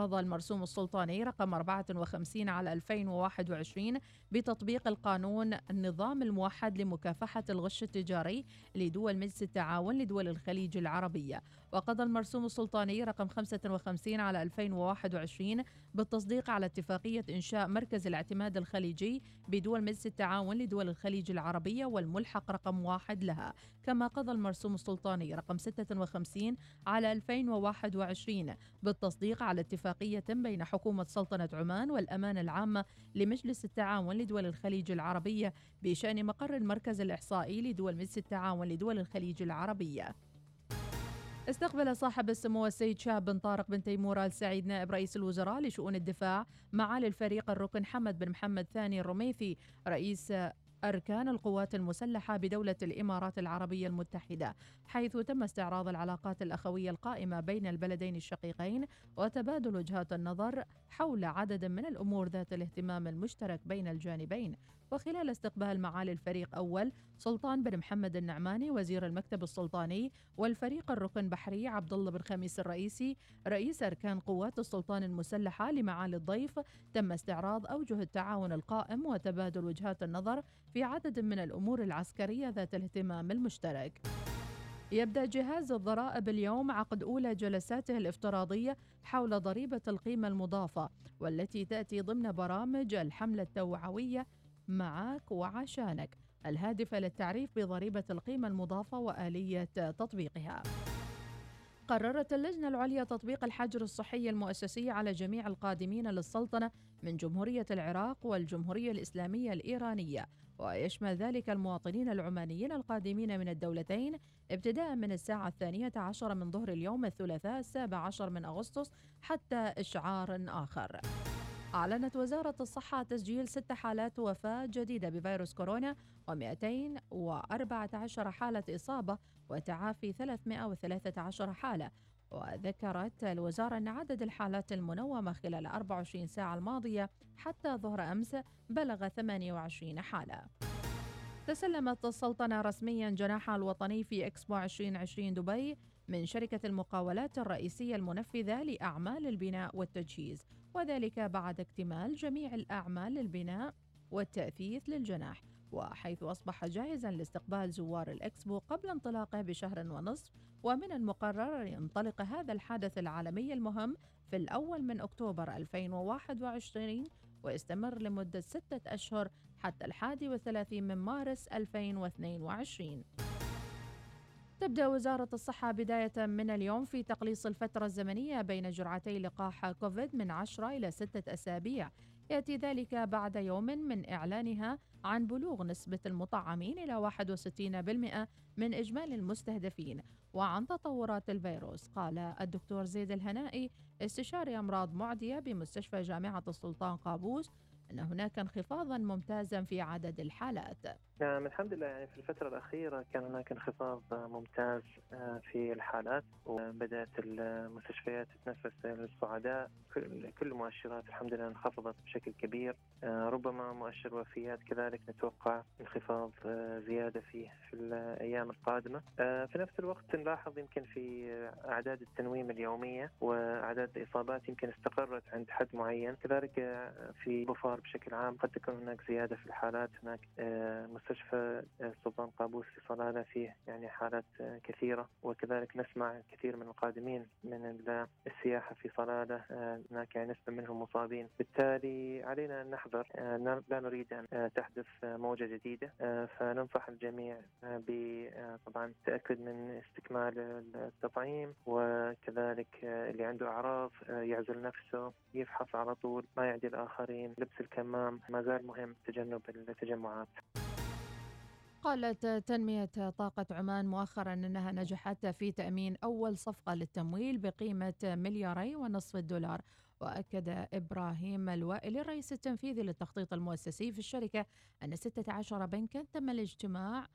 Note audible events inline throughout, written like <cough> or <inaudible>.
وقضى المرسوم السلطاني رقم 54 على 2021 بتطبيق القانون النظام الموحد لمكافحة الغش التجاري لدول مجلس التعاون لدول الخليج العربية. وقضى المرسوم السلطاني رقم 55 على 2021 بالتصديق على اتفاقية إنشاء مركز الاعتماد الخليجي بدول مجلس التعاون لدول الخليج العربية والملحق رقم واحد لها. كما قضى المرسوم السلطاني رقم 56 على 2021 بالتصديق على اتفاقية بين حكومة سلطنة عمان والأمانة العامة لمجلس التعاون لدول الخليج العربية بشأن مقر المركز الإحصائي لدول مجلس التعاون لدول الخليج العربية. استقبل صاحب السمو السيد شاب بن طارق بن تيمور آل سعيد نائب رئيس الوزراء لشؤون الدفاع معالي الفريق الركن حمد بن محمد ثاني الرميثي رئيس أركان القوات المسلحة بدولة الإمارات العربية المتحدة حيث تم استعراض العلاقات الأخوية القائمة بين البلدين الشقيقين وتبادل وجهات النظر حول عدد من الأمور ذات الاهتمام المشترك بين الجانبين. وخلال استقبال معالي الفريق أول سلطان بن محمد النعماني وزير المكتب السلطاني والفريق الركن بحري عبد الله بن خميس الرئيسي رئيس أركان قوات السلطان المسلحة لمعالي الضيف تم استعراض أوجه التعاون القائم وتبادل وجهات النظر في عدد من الأمور العسكرية ذات الاهتمام المشترك. يبدأ جهاز الضرائب اليوم عقد أولى جلساته الافتراضية حول ضريبة القيمة المضافة والتي تأتي ضمن برامج الحملة التوعوية معك وعشانك. الهادفة للتعريف بضريبة القيمة المضافة وآلية تطبيقها. قررت اللجنة العليا تطبيق الحجر الصحي المؤسسي على جميع القادمين للسلطنة من جمهورية العراق والجمهورية الإسلامية الإيرانية. ويشمل ذلك المواطنين العمانيين القادمين من الدولتين ابتداء من الساعة الثانية عشر من ظهر اليوم الثلاثاء السابع عشر من أغسطس حتى إشعار آخر. أعلنت وزارة الصحة تسجيل ست حالات وفاة جديدة بفيروس كورونا و214 حالة إصابة وتعافي 313 حالة. وذكرت الوزارة أن عدد الحالات المنومة خلال 24 ساعة الماضية حتى ظهر أمس بلغ 28 حالة. تسلمت السلطنة رسميا جناحها الوطني في إكسبو 2020 دبي من شركة المقاولات الرئيسية المنفذة لأعمال البناء والتجهيز. وذلك بعد اكتمال جميع الأعمال للبناء والتأثيث للجناح وحيث أصبح جاهزا لاستقبال زوار الإكسبو قبل انطلاقه بشهر ونصف ومن المقرر أن ينطلق هذا الحدث العالمي المهم في الأول من أكتوبر 2021 ويستمر لمدة ستة أشهر حتى الحادي والثلاثين من مارس 2022 تبدأ وزارة الصحة بداية من اليوم في تقليص الفترة الزمنية بين جرعتي لقاح كوفيد من 10 إلى 6 أسابيع. يأتي ذلك بعد يوم من إعلانها عن بلوغ نسبة المطعمين إلى 61% من إجمالي المستهدفين وعن تطورات الفيروس. قال الدكتور زيد الهنائي استشاري أمراض معدية بمستشفى جامعة السلطان قابوس أن هناك انخفاضا ممتازا في عدد الحالات. نعم الحمد لله. يعني في الفترة الأخيرة كان هناك انخفاض ممتاز آه، في الحالات وبدأت المستشفيات تتنفس للصعداء. كل المؤشرات الحمد لله انخفضت بشكل كبير. آه، ربما مؤشر وفيات كذلك نتوقع انخفاض آه، زيادة فيه في الأيام القادمة. في نفس الوقت نلاحظ يمكن في أعداد التنويم اليومية وأعداد الإصابات يمكن استقرت عند حد معين. كذلك في بفار بشكل عام قد تكون هناك زيادة في الحالات هناك مستشفى السلطان قابوس في صلالة فيه يعني حالات كثيرة. وكذلك نسمع كثير من القادمين من السياحة في صلالة هناك يعني نسبة منهم مصابين. بالتالي علينا أن نحذر لا نريد أن تحدث موجة جديدة. فننصح الجميع طبعا التأكد من استكمال التطعيم وكذلك اللي عنده أعراض يعزل نفسه يفحص على طول ما يعدي الآخرين لبس الكمام ما زال مهم تجنب التجمعات. قالت تنمية طاقة عمان مؤخرا أنها نجحت في تأمين أول صفقة للتمويل بقيمة ملياري ونصف الدولار وأكد إبراهيم الوائلي الرئيس التنفيذي للتخطيط المؤسسي في الشركة أن 16 بنكا تم الاجتماع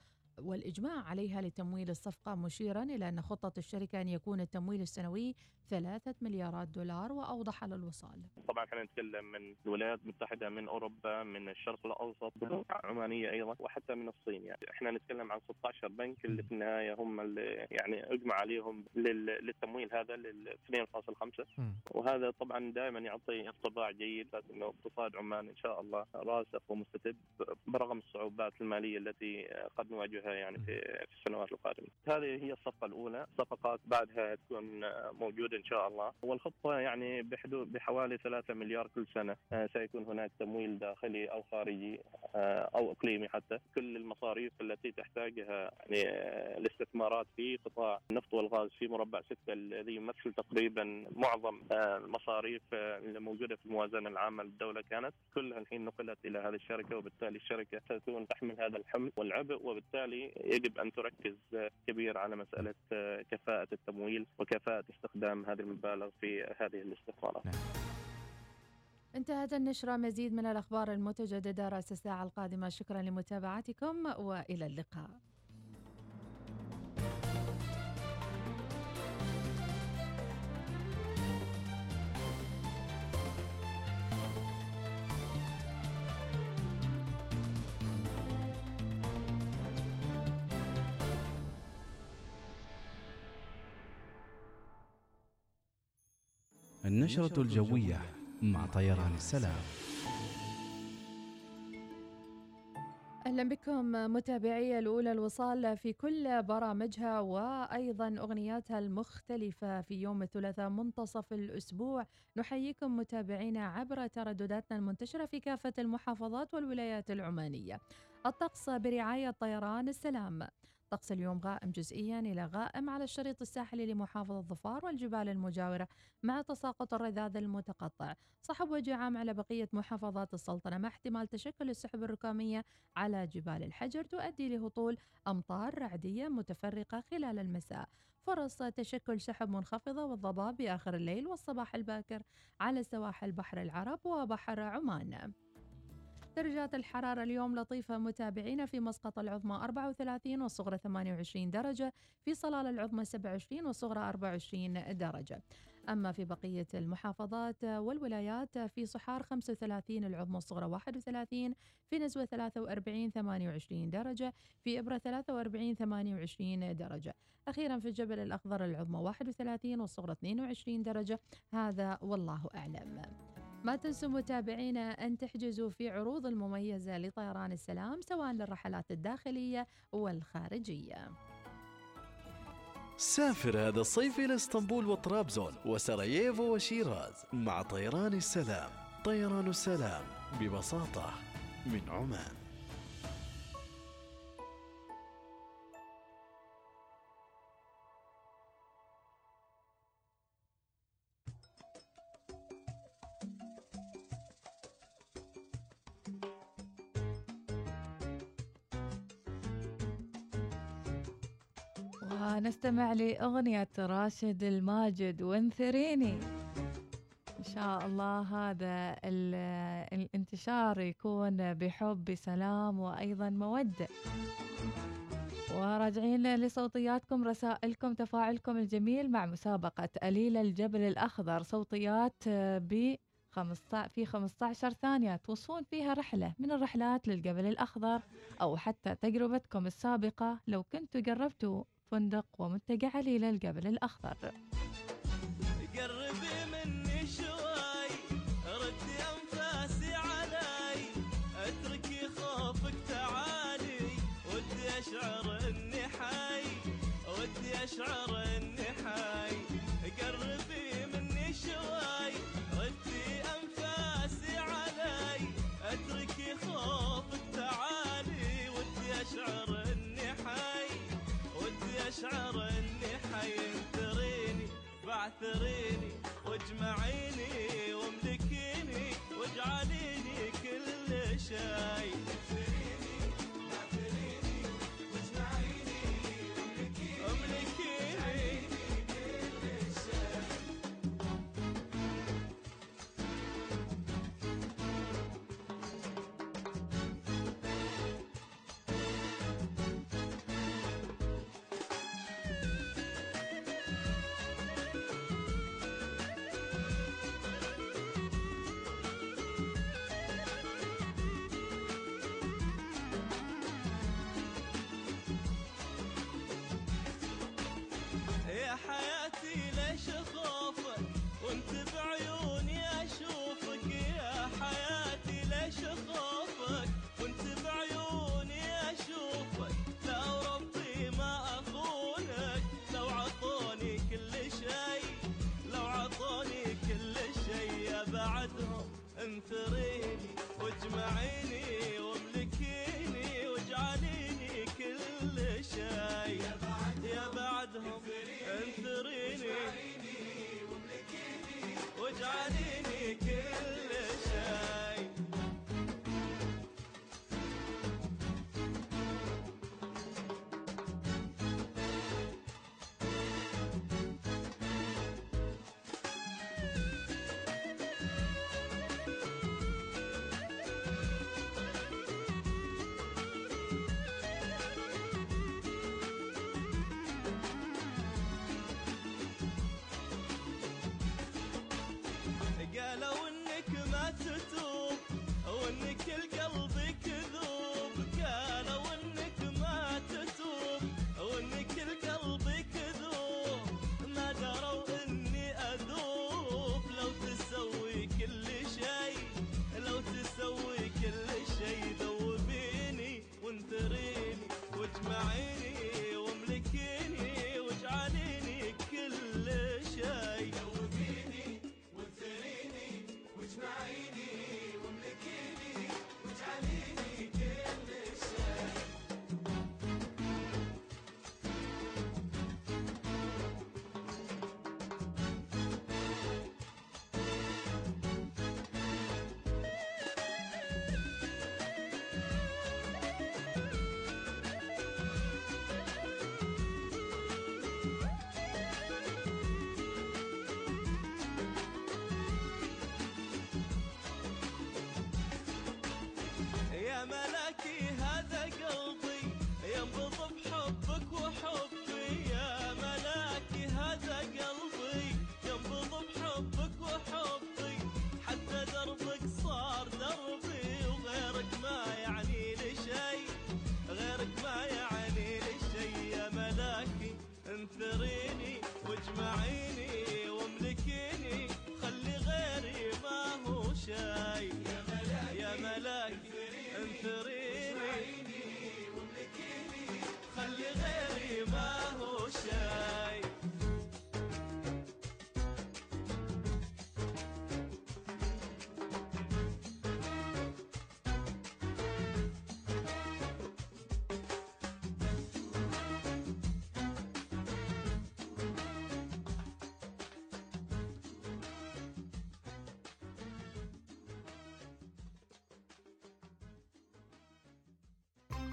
والإجماع عليها لتمويل الصفقة مشيرا إلى أن خطة الشركة أن يكون التمويل السنوي ثلاثة مليارات دولار وأوضح للوصال طبعا إحنا نتكلم من الولايات المتحدة من أوروبا من الشرق الأوسط عمانية أيضا وحتى من الصين يعني. إحنا نتكلم عن 16 بنك اللي في النهاية هم اللي يعني أجمع عليهم للتمويل هذا لل 2.5 وهذا طبعا دائما يعطي انطباع جيد انه اقتصاد عمان إن شاء الله راسخ ومستتب برغم الصعوبات المالية التي قد نواجهها. يعني في السنوات القادمة. هذه هي الصفقة الأولى، صفقات بعدها تكون موجودة إن شاء الله، والخطة يعني بحدود بحوالي 3 مليار كل سنة. آه، سيكون هناك تمويل داخلي أو خارجي آه، أو إقليمي حتى، كل المصاريف التي تحتاجها يعني آه، الاستثمارات في قطاع النفط والغاز في مربع 6 الذي يمثل تقريبا معظم المصاريف الموجوده في الموازنة العامة للدولة كانت. كلها الحين نقلت إلى هذه الشركة وبالتالي الشركة ستكون تحمل هذا الحمل والعبء وبالتالي يجب أن تركز كبير على مسألة كفاءة التمويل وكفاءة استخدام هذه المبالغ في هذه الاستثمارات. نعم. انتهت النشرة مزيد من الأخبار المتجددة رأس الساعة القادمة شكرا لمتابعتكم وإلى اللقاء النشرة الجوية مع طيران السلام. أهلا بكم متابعي الأولى الوصال في كل برامجها وأيضا أغنياتها المختلفة في يوم الثلاثاء منتصف الأسبوع. نحييكم متابعينا عبر تردداتنا المنتشرة في كافة المحافظات والولايات العمانية. الطقس برعاية طيران السلام. طقس اليوم غائم جزئيا إلى غائم على الشريط الساحلي لمحافظة ظفار والجبال المجاورة مع تساقط الرذاذ المتقطع. صحب وجه عام على بقية محافظات السلطنة مع احتمال تشكل السحب الركامية على جبال الحجر تؤدي لهطول أمطار رعدية متفرقة خلال المساء. فرص تشكل سحب منخفضة والضباب بآخر الليل والصباح الباكر على سواحل بحر العرب وبحر عمان. درجات الحرارة اليوم لطيفة متابعينا في مسقط العظمى 34 والصغرى 28 درجة في صلالة العظمى 27 والصغرى 24 درجة. أما في بقية المحافظات والولايات في صحار 35 العظمى الصغرى 31 في نزوة 43 28 درجة في إبرة 43 28 درجة. أخيرا في الجبل الأخضر العظمى 31 والصغرى 22 درجة. هذا والله أعلم. ما تنسوا متابعينا أن تحجزوا في عروض المميزة لطيران السلام سواء للرحلات الداخلية والخارجية. سافر هذا الصيف إلى إسطنبول وطرابزون وسراييفو وشيراز مع طيران السلام. طيران السلام ببساطة من عمان. نستمع لأغنية راشد الماجد وانثريني. إن شاء الله هذا الانتشار يكون بحب بسلام وأيضا مودة. وراجعين لصوتياتكم رسائلكم تفاعلكم الجميل مع مسابقة أليل الجبل الأخضر. صوتيات ب في 15 ثانية توصون فيها رحلة من الرحلات للجبل الأخضر أو حتى تجربتكم السابقة. لو كنتوا قربتوا فندق ومنتجع علي للجبل الأخضر. قربي مني شوي ردي أنفاسي علي اتركي خوفك تعالي ودي أشعر إني حي ودي أشعر اشعر اني حينتريني بعثريني واجمعيني واملكيني واجعليني كل شيء.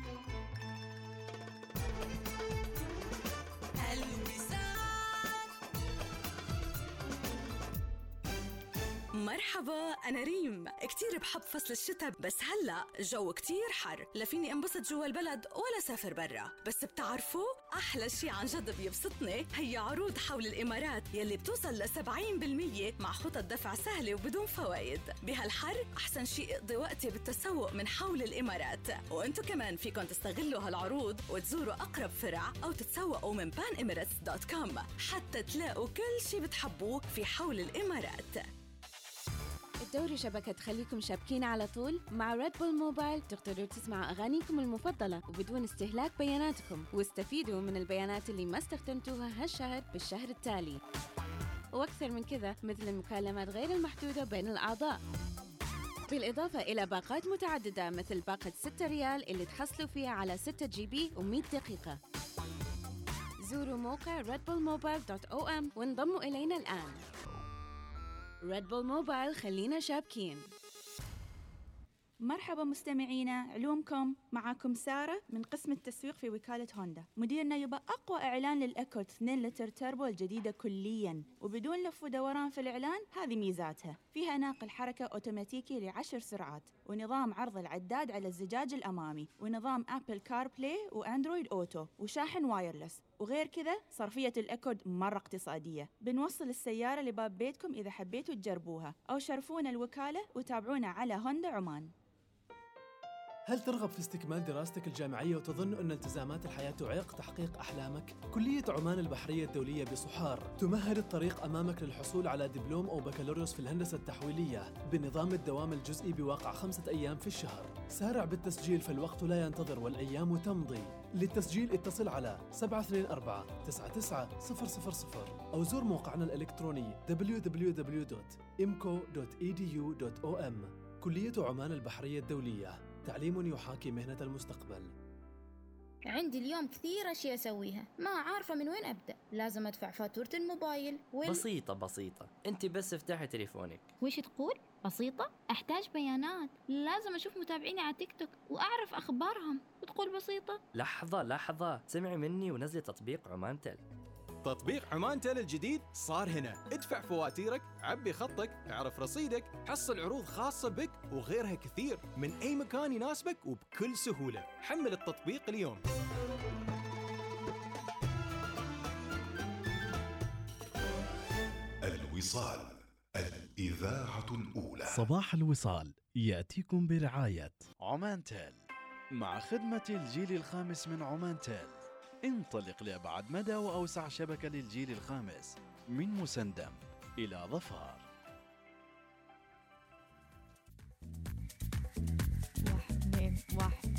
thank you مرحبا أنا ريم. كتير بحب فصل الشتاء بس هلأ جو كتير حر. لا فيني انبسط جوا البلد ولا سافر برا. بس بتعرفوا أحلى شي عن جد بيبسطني هي عروض حول الإمارات يلي بتوصل ل 70% مع خطط دفع سهلة وبدون فوائد. بهالحر أحسن شي اقضي وقتي بالتسوق من حول الإمارات. وأنتو كمان فيكن تستغلوا هالعروض وتزوروا أقرب فرع أو تتسوقوا من panemirates.com حتى تلاقوا كل شي بتحبوه في حول الإمارات. الدوري شبكة تخليكم شابكين على طول مع Red Bull Mobile تقدروا تسمعوا أغانيكم المفضلة وبدون استهلاك بياناتكم. واستفيدوا من البيانات اللي ما استخدمتوها هالشهر بالشهر التالي. وأكثر من كذا مثل المكالمات غير المحدودة بين الأعضاء. بالإضافة إلى باقات متعددة مثل باقة 6 ريال اللي تحصلوا فيها على 6 GB و100 دقيقة. زوروا موقع redbullmobile.om وانضموا إلينا الآن. Red Bull Mobile خلينا شابكين. مرحبا مستمعينا علومكم؟ معاكم سارة من قسم التسويق في وكالة هوندا. مديرنا يبغى أقوى إعلان لل Accord 2 لتر تربو الجديدة كليا. وبدون لف ودوران في الإعلان هذه ميزاتها. فيها ناقل حركة أوتوماتيكي لعشر سرعات ونظام عرض العداد على الزجاج الأمامي ونظام Apple CarPlay و Android Auto وشاحن wireless. وغير كذا صرفية ال Accord مرة اقتصادية. بنوصل السيارة لباب بيتكم إذا حبيتوا تجربوها أو شرفونا الوكالة وتابعونا على هوندا عمان. هل ترغب في استكمال دراستك الجامعية وتظن أن التزامات الحياة تعيق تحقيق أحلامك؟ كلية عمان البحرية الدولية بصحار تمهد الطريق أمامك للحصول على دبلوم أو بكالوريوس في الهندسة التحويلية بنظام الدوام الجزئي بواقع خمسة أيام في الشهر. سارع بالتسجيل فالوقت لا ينتظر والأيام تمضي. للتسجيل اتصل على 724 99 أو زور موقعنا الإلكتروني www.imco.edu.om كلية عمان البحرية الدولية. تعليم يحاكي مهنة المستقبل. عندي اليوم كثير أشياء أسويها. ما عارفة من وين أبدأ. لازم أدفع فاتورة الموبايل وال... بسيطة بسيطة. أنت بس افتحي تليفونك. وش تقول؟ بسيطة؟ أحتاج بيانات. لازم أشوف متابعيني على تيك توك وأعرف أخبارهم. وتقول بسيطة؟ لحظة لحظة. سمعي مني ونزلي تطبيق عمان تل تطبيق عمان تل الجديد صار هنا. ادفع فواتيرك عبي خطك اعرف رصيدك حصل عروض خاصة بك وغيرها كثير من أي مكان يناسبك وبكل سهولة. حمل التطبيق اليوم. الوصال الإذاعة الأولى. صباح الوصال يأتيكم برعاية. عمان تيل مع خدمة الجيل الخامس من عمان تيل. انطلق لأبعد مدى وأوسع شبكة للجيل الخامس من مسندم إلى ظفار. واحد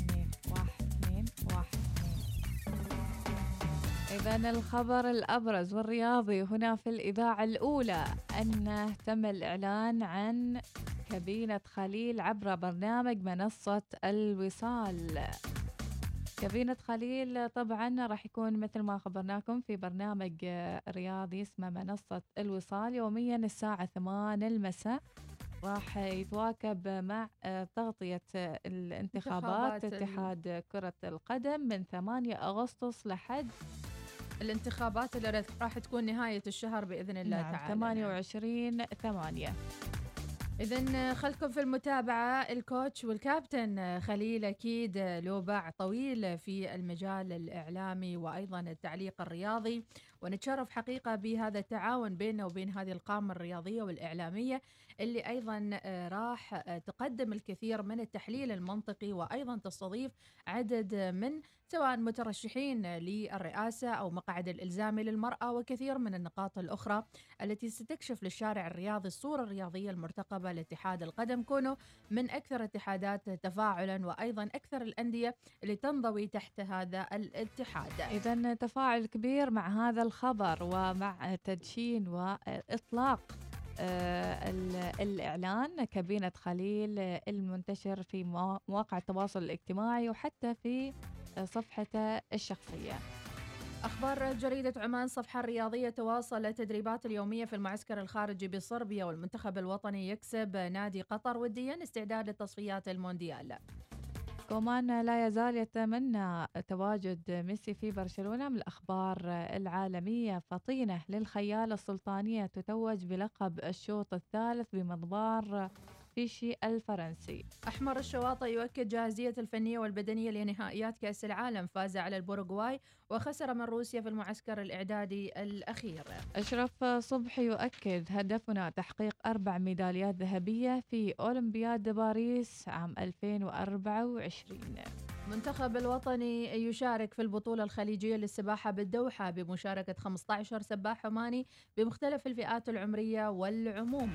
إذا الخبر الأبرز والرياضي هنا في الإذاعة الأولى أن تم الإعلان عن كابينة خليل عبر برنامج منصة الوصال. كابينة خليل طبعا راح يكون مثل ما خبرناكم في برنامج آه، رياضي اسمه منصة الوصال. يوميا الساعة 8 المساء راح يتواكب مع آه، تغطية آه، الانتخابات انتخابات ال- اتحاد كرة القدم من 8 أغسطس لحد الانتخابات اللي راح- راح تكون نهاية الشهر بإذن الله نعم تعالى. 28 8 إذا خلكم في المتابعة الكوتش والكابتن خليل أكيد له باع طويل في المجال الإعلامي وأيضا التعليق الرياضي. ونتشرف حقيقة بهذا التعاون بيننا وبين هذه القامة الرياضية والإعلامية اللي أيضا آه، راح آه، تقدم الكثير من التحليل المنطقي وأيضا تستضيف عدد من سواء مترشحين للرئاسة أو مقعد الإلزامي للمرأة وكثير من النقاط الأخرى التي ستكشف للشارع الرياضي الصورة الرياضية المرتقبة لاتحاد القدم. كونه من أكثر الاتحادات تفاعلا وأيضا أكثر الأندية اللي تنضوي تحت هذا الاتحاد. إذا تفاعل كبير مع هذا الخبر ومع تدشين وإطلاق آه، ال- الإعلان كابينة خليل المنتشر في موا- مواقع التواصل الاجتماعي وحتى في صفحته الشخصية. أخبار جريدة عمان صفحة الرياضية تواصل التدريبات اليومية في المعسكر الخارجي بصربيا والمنتخب الوطني يكسب نادي قطر وديا استعداد لتصفيات المونديال. كومان لا يزال يتمنى تواجد ميسي في برشلونة من الأخبار العالمية. فطينة للخيالة السلطانية تتوج بلقب الشوط الثالث بمضمار فيشي الفرنسي. أحمر الشواطئ يؤكد جاهزيته الفنية والبدنية لنهائيات كأس العالم فاز على البوروغواي وخسر من روسيا في المعسكر الإعدادي الأخير. أشرف صبحي يؤكد هدفنا تحقيق أربع ميداليات ذهبية في أولمبياد باريس عام 2024 منتخب الوطني يشارك في البطولة الخليجية للسباحة بالدوحة بمشاركة 15 سباح عماني بمختلف الفئات العمرية والعموم.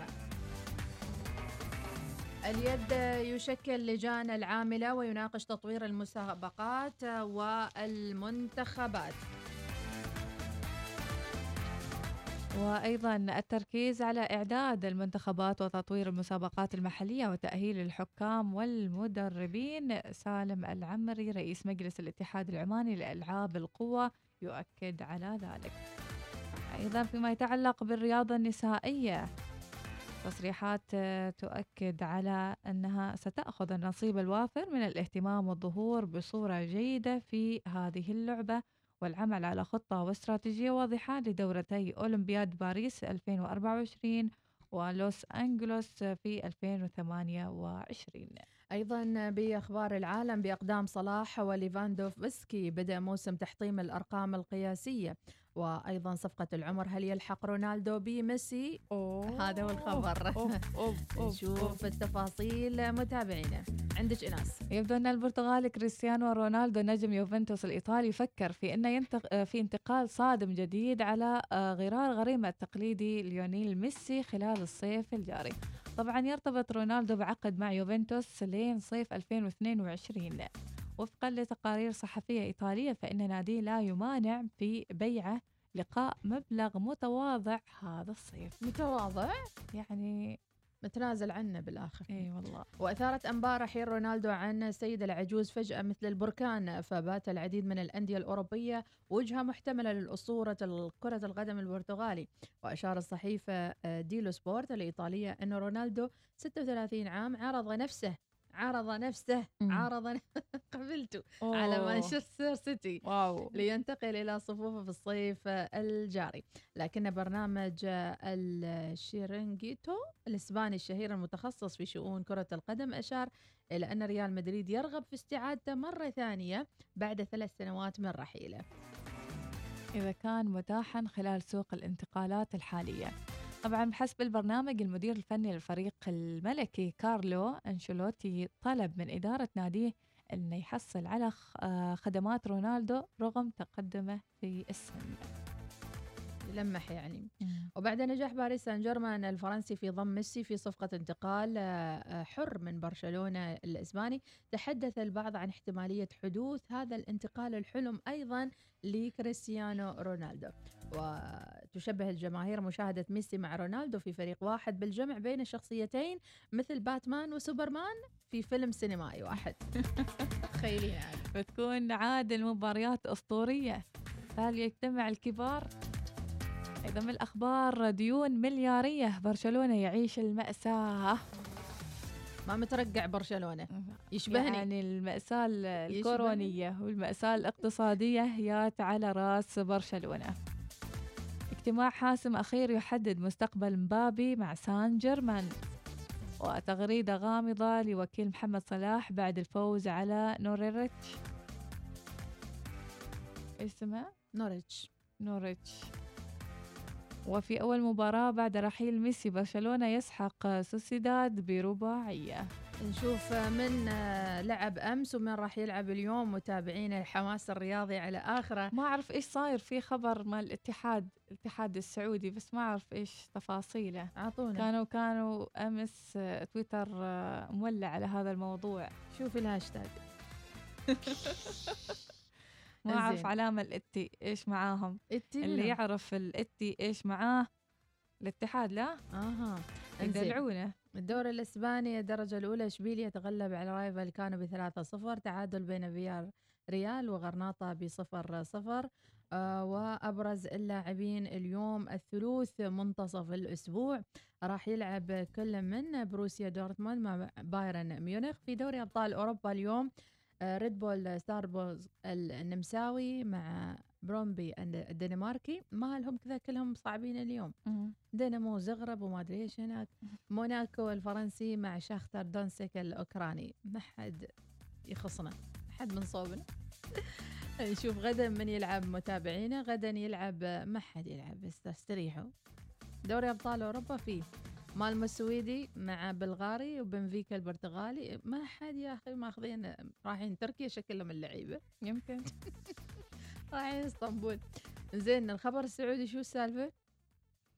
اليد يشكل لجان العاملة ويناقش تطوير المسابقات والمنتخبات. وأيضا التركيز على إعداد المنتخبات وتطوير المسابقات المحلية وتأهيل الحكام والمدربين. سالم العمري رئيس مجلس الاتحاد العماني لألعاب القوى يؤكد على ذلك. أيضا فيما يتعلق بالرياضة النسائية تصريحات آه، تؤكد على أنها ستأخذ النصيب الوافر من الاهتمام والظهور بصورة جيدة في هذه اللعبة والعمل على خطة واستراتيجية واضحة لدورتي أولمبياد باريس 2024 ولوس أنجلوس في 2028 أيضا بأخبار العالم بأقدام صلاح وليفاندوفسكي بدأ موسم تحطيم الأرقام القياسية. وأيضا صفقة العمر هل يلحق رونالدو بميسي. هذا هو الخبر. أوف أوف أوف نشوف التفاصيل متابعينا عندك إناس. يبدو أن البرتغالي كريستيانو رونالدو نجم يوفنتوس الإيطالي يفكر في أنه ينتق... في انتقال صادم جديد على آه، غرار غريمة التقليدي ليونيل ميسي خلال الصيف الجاري. طبعا يرتبط رونالدو بعقد مع يوفنتوس لين صيف 2022 وفقا لتقارير صحفية إيطالية فإن ناديه لا يمانع في بيعه لقاء مبلغ متواضع. هذا الصيف. متواضع؟ يعني متنازل عنه بالآخر. إي والله. وأثارت أنباء رحيل رونالدو عن السيده العجوز فجأة مثل البركان فبات العديد من الأندية الأوروبية وجهة محتملة للأسطورة كره القدم البرتغالي. وأشار الصحيفة ديلو سبورت الإيطالية أن رونالدو 36 عام عرض نفسه عرض نفسه. عرض <laughs> قبلته على. مانشستر سيتي wow لينتقل إلى صفوفه في الصيف الجاري لكن برنامج الشيرينجيتو الإسباني الشهير المتخصص في شؤون كرة القدم أشار إلى أن ريال مدريد يرغب في استعادته مرة ثانية بعد ثلاث سنوات من رحيله إذا كان متاحا خلال سوق الانتقالات الحالية طبعا بحسب البرنامج المدير الفني للفريق الملكي كارلو أنشيلوتي طلب من إدارة ناديه أنه يحصل على آه، خدمات رونالدو رغم تقدمه في السن. يلمح يعني. وبعد نجاح باريس سان جيرمان الفرنسي في ضم ميسي في صفقة انتقال آه، آه، حر من برشلونة الإسباني. تحدث البعض عن احتمالية حدوث هذا الانتقال الحلم أيضا لكريستيانو رونالدو. وتشبه الجماهير مشاهدة ميسي مع رونالدو في فريق واحد بالجمع بين الشخصيتين مثل باتمان وسوبرمان في فيلم سينمائي واحد. <laughs> تخيلين يعني. بتكون عاد المباريات أسطورية. هل يجتمع الكبار؟ أيضا من الأخبار ديون مليارية برشلونة يعيش المأساة. ما مترقع برشلونة. يشبهني. يعني المأساة ال- الكورونية والمأساة الاقتصادية هيات على رأس برشلونة. اجتماع حاسم أخير يحدد مستقبل مبابي مع سان جيرمان. وتغريدة غامضة لوكيل محمد صلاح بعد الفوز على نوريريتش اسمه نوريتش. نوريتش. وفي أول مباراة بعد رحيل ميسي برشلونة يسحق سوسيداد برباعية. نشوف من آه، لعب أمس ومن راح يلعب اليوم متابعين الحماس الرياضي على آخره. ما أعرف إيش صاير في خبر مال الاتحاد الاتحاد السعودي بس ما أعرف إيش تفاصيله. أعطونا. كانوا كانوا أمس آه، تويتر آه، مولع على هذا الموضوع. شوفي الهاشتاج. <laughs> ما أعرف زين. علامة الإتي إيش معاهم إتي اللي؟ يعرف الإتي إيش معاه الاتحاد لا أها. يدلعونه الدوري الإسباني الدرجة الأولى إشبيليا تغلب على رايو فاليكانو بثلاثة صفر تعادل بين فيار ريال وغرناطة بصفر صفر آه وأبرز اللاعبين اليوم الثلوث منتصف الأسبوع راح يلعب كل من بوروسيا دورتموند مع بايرن ميونخ في دوري أبطال أوروبا اليوم آه Red Bull سالزبورغ النمساوي مع بروندبي الدنماركي ما لهم كذا كلهم صعبين اليوم. دينامو زغرب وما أدري إيش هناك. موناكو الفرنسي مع شاختار دونيتسك الأوكراني. ما حد يخصنا. حد من صوبنا. <laughs> نشوف غدا من يلعب متابعينا غدا يلعب ما حد يلعب بس استريحوا. دوري أبطال أوروبا فيه. مالمو السويدي مع بلغاري وبنفيكا البرتغالي. ما حد يا أخي ماخذين رايحين تركيا شكلهم اللعيبة يمكن. <laughs> رايحين إسطنبول. زين الخبر السعودي شو السالفة؟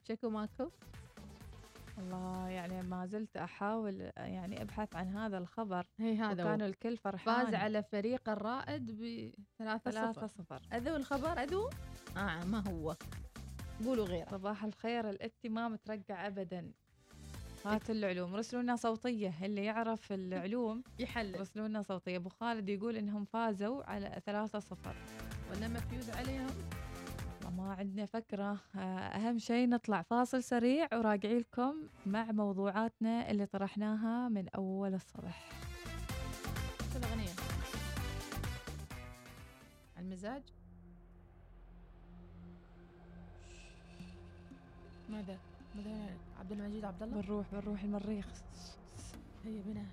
شكو ماكو؟ والله يعني ما زلت أحاول يعني أبحث عن هذا الخبر. هي هذا هو. وكانوا الكل فرحان. فاز على فريق الرائد ثلاثة صفر. صفر. أذو الخبر أذو؟ آه ما هو. قولوا غيره. صباح الخير الاتي ما مترقع ابدا. هات العلوم. رسلونا صوتية. اللي يعرف العلوم يحلل. رسلونا صوتية. أبو خالد يقول إنهم فازوا على ثلاثة صفر. ولا مفيوز عليهم. ما عندنا فكرة. آه، أهم شيء نطلع فاصل سريع وراجعي لكم مع موضوعاتنا اللي طرحناها من أول الصبح. الأغنية المزاج ماذا؟ عبد المجيد عبد الله بنروح بنروح المريخ. هيا بنا.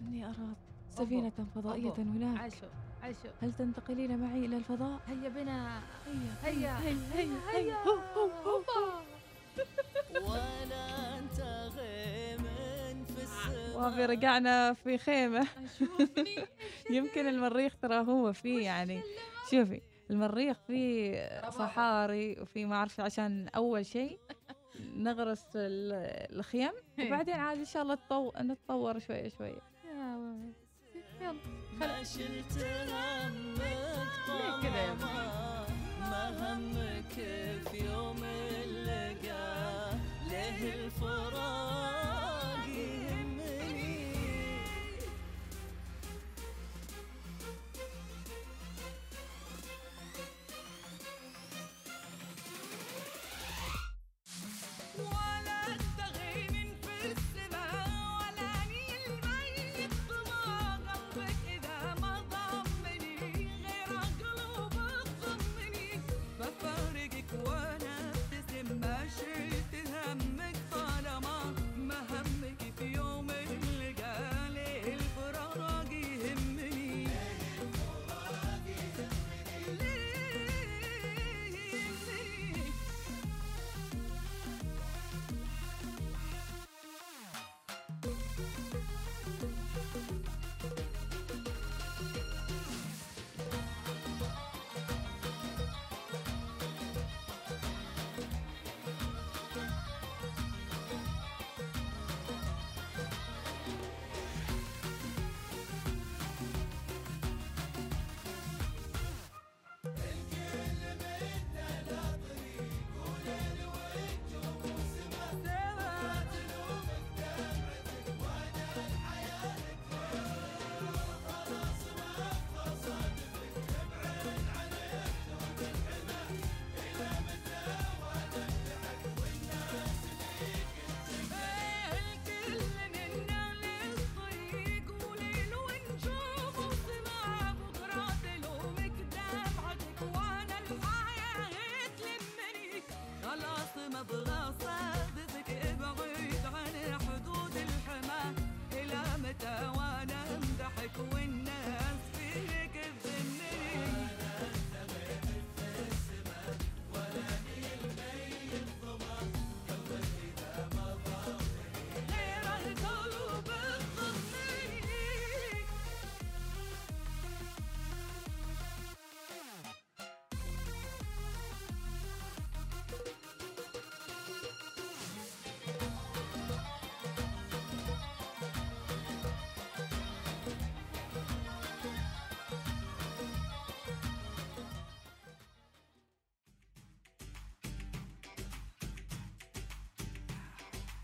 إني أرى سفينة فضائية أوبو. هناك. عاشوا عاشوا هل تنتقلين معي إلى الفضاء؟ هيا بنا. هيا هيا هيا هيا هيا هيا. هو هو هو. ولا أنت غيم في السماء. وافي رجعنا في خيمة. يمكن المريخ ترى هو فيه يعني. شوفي. المريخ فيه صحاري وفي ما أعرف عشان أول شيء نغرس ال- الخيم. وبعدين عاد إن شاء الله تطو... نتطور شوية شوية. يلا. ما شلت همك طالما ما همك في يوم اللقاء ليه الفراق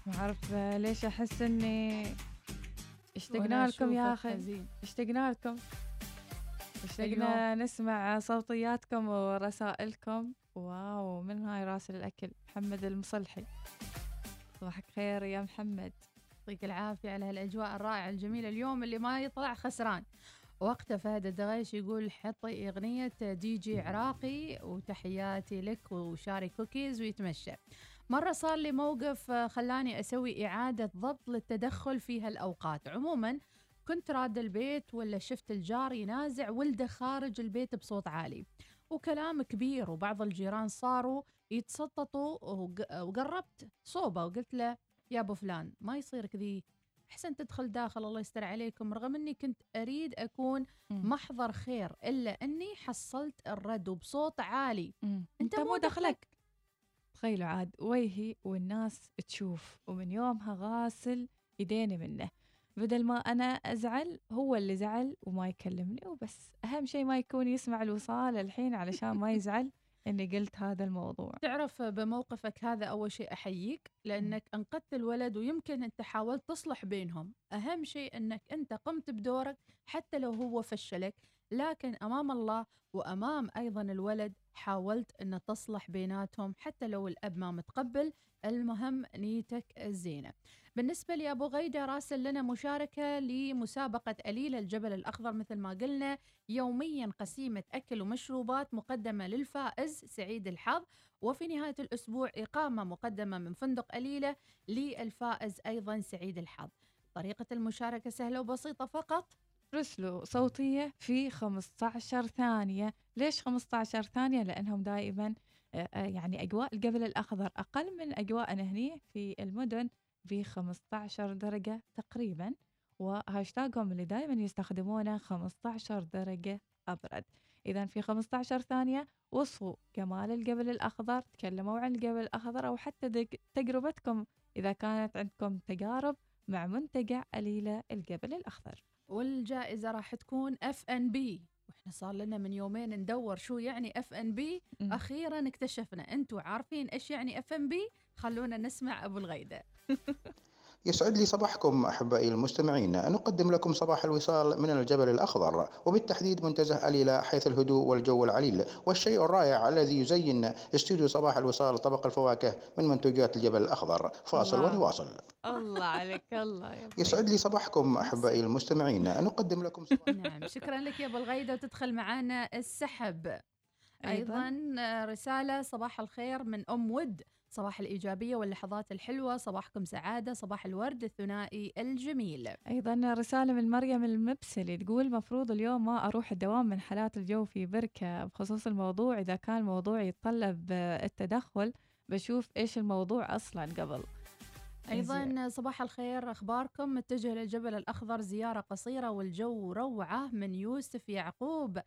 ما أعرف ليش أحس إني اشتقنا لكم يا أخي. اشتقنا لكم. اشتقنا نسمع صوتياتكم ورسائلكم. wow من هاي راسل الأكل؟ محمد المصلحي. صباحك خير يا محمد. يعطيك العافية على هالأجواء الرائعة الجميلة اليوم اللي ما يطلع خسران. وقته فهد الدغيش يقول حطي أغنية دي جي عراقي وتحياتي لك وشاري كوكيز ويتمشى. مرة صار لي موقف آه، خلاني أسوي إعادة ضبط للتدخل في هالأوقات. عموما كنت راد البيت ولا شفت الجار ينازع ولده خارج البيت بصوت عالي. وكلام كبير وبعض الجيران صاروا يتسططوا وق- وقربت صوبة وقلت له يا أبو فلان ما يصير كذي. أحسن تدخل داخل الله يستر عليكم. رغم إني كنت أريد أكون محضر خير إلا أني حصلت الرد وبصوت عالي. أنت مو دخلك. تخيلوا عاد وجهي والناس تشوف ومن يومها غاسل ايديني منه. بدل ما أنا أزعل هو اللي زعل وما يكلمني وبس. أهم شيء ما يكون يسمع الوصال الحين علشان ما يزعل <laughs> إني قلت هذا الموضوع. تعرف بموقفك هذا أول شيء أحييك؟ لأنك أنقذت الولد ويمكن أنت حاولت تصلح بينهم. أهم شيء إنك أنت قمت بدورك حتى لو هو فشلك. لكن أمام الله وأمام أيضا الولد حاولت إن تصلح بيناتهم حتى لو الأب ما متقبل. المهم نيتك الزينة. بالنسبة لأبو غيدة راسل لنا مشاركة لمسابقة اليله الجبل الأخضر مثل ما قلنا. يوميا قسيمة أكل ومشروبات مقدمة للفائز سعيد الحظ. وفي نهاية الأسبوع إقامة مقدمة من فندق أليلة للفائز أيضا سعيد الحظ. طريقة المشاركة سهلة وبسيطة فقط. يرسلوا صوتية في 15 ثانية. ليش 15 ثانية؟ لأنهم دائما آه، آه، يعني أجواء الجبل الأخضر أقل من أجواءنا هني في المدن ب 15 درجة تقريبا وهاشتاجهم اللي دائما يستخدمونه 15 درجة أبرد. إذا في 15 ثانية وصفوا جمال الجبل الأخضر تكلموا عن الجبل الأخضر أو حتى تجربتكم إذا كانت عندكم تجارب مع منتجع أليلة الجبل الأخضر. والجائزة راح تكون اف ان بي وإحنا صار لنا من يومين ندور شو يعني اف ان بي. أخيرا اكتشفنا أنتم عارفين إيش يعني اف ان بي خلونا نسمع أبو الغيدة. <laughs> يسعد لي صباحكم أحبائي المستمعين. نقدم لكم صباح الوصال من الجبل الأخضر وبالتحديد منتزه أليلة حيث الهدوء والجو العليل والشيء الرائع الذي يزين استوديو صباح الوصال طبق الفواكه من منتجات الجبل الأخضر. فاصل الله. ونواصل. الله عليك الله يا يسعد لي صباحكم أحبائي المستمعين. نقدم لكم <laughs> نعم شكرا لك يا أبو الغيدة وتدخل معانا السحب. أيضاً. أيضا رسالة صباح الخير من أم ود. صباح الإيجابية واللحظات الحلوة صباحكم سعادة صباح الورد الثنائي الجميل. أيضا رسالة من مريم المبسلي تقول مفروض اليوم ما أروح الدوام من حالات الجو في بركة بخصوص الموضوع إذا كان الموضوع يتطلب آه، التدخل. بشوف إيش الموضوع أصلا قبل. أيضا صباح الخير أخباركم؟ متجه للجبل الأخضر زيارة قصيرة والجو روعة من يوسف يعقوب.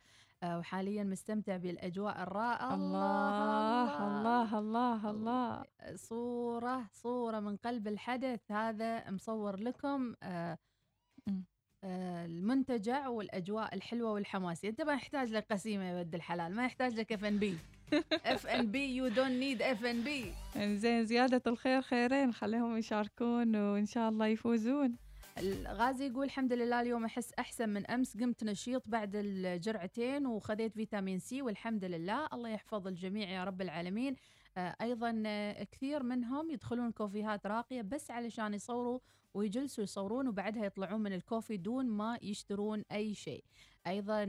وحاليا مستمتع بالأجواء. الرائعة. الله الله الله الله. صورة صورة من قلب الحدث. هذا مصور لكم آه،. آه، المنتجع والأجواء الحلوة والحماسية. أنت ما يحتاج لك قسيمة يا ولد الحلال ما يحتاج لك اف ان بي اف ان بي يو دونت نيد اف ان بي زين زيادة الخير خيرين. خليهم يشاركون وإن شاء الله يفوزون. الغازي يقول الحمد لله اليوم أحس أحسن من أمس. قمت نشيط بعد الجرعتين وخذيت فيتامين C والحمد لله. الله يحفظ الجميع يا رب العالمين. آه، أيضا آه، كثير منهم يدخلون كوفيهات راقية بس علشان يصوروا ويجلسوا يصورون وبعدها يطلعون من ال coffee دون ما يشترون أي شيء. أيضا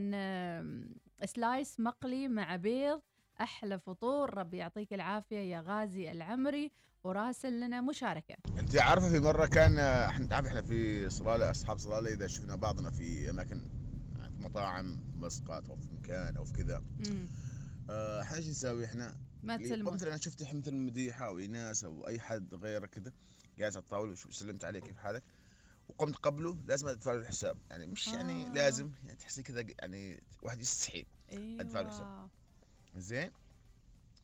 سلايس مقلي مع بيض. أحلى فطور ربي يعطيك العافية يا غازي العمري وراسل لنا مشاركة أنت عارفة في مرة كان إحنا تعرف إحنا في صلالة أصحاب صلالة إذا شفنا بعضنا في أماكن يعني في مطاعم مسقط أو في مكان أو في كذا. آه، إحنا إيش نسوي إحنا؟ ما تسلمون. مثلا أنا شفت مثلا مديحه أو إيناس أو أي حد غيره كذا جالس على الطاولة وش- سلمت عليه كيف حالك وقمت قبله لازم أدفع له الحساب يعني مش يعني آه. لازم يعني تحسي كذا يعني واحد يستحي أدفع له الحساب أيوه زين.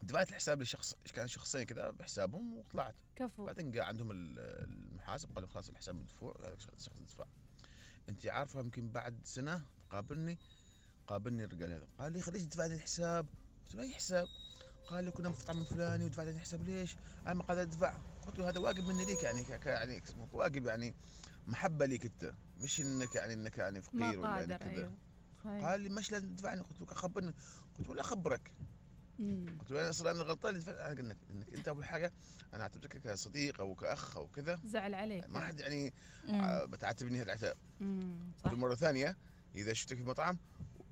دفعت الحساب لشخص كان شخصين كذا بحسابهم وطلعت. كفو. بعدين قاعد عندهم ال- المحاسب قالوا خلاص الحساب مدفوع هذا الشخص يدفع انت عارفة يمكن بعد سنة قابلني قابلني الرجال هذا. قال لي خليش تدفع لي الحساب. قلت له أي حساب؟ قال لي كنا في الطعم الفلاني ودفعت الحساب. ليش؟ أنا ما قادر أدفع. قلت له هذا واجب مني ليك يعني يعني واجب يعني محبة ليك أنت. مش إنك يعني إنك يعني فقير ولا يعني كذا. صحيح. قال لي مش لازم تدفعني. قلت له خبرني. قلت له لا اخبرك. قلت له أنا أصلا أنا غلطان أنا انك إنك أنت أول حاجة أنا أعتبرك كصديق أو كأخ أو كذا زعل عليك ما حد يعني. آه، بتعاتبني العتاب مرة ثانية إذا شفتك في مطعم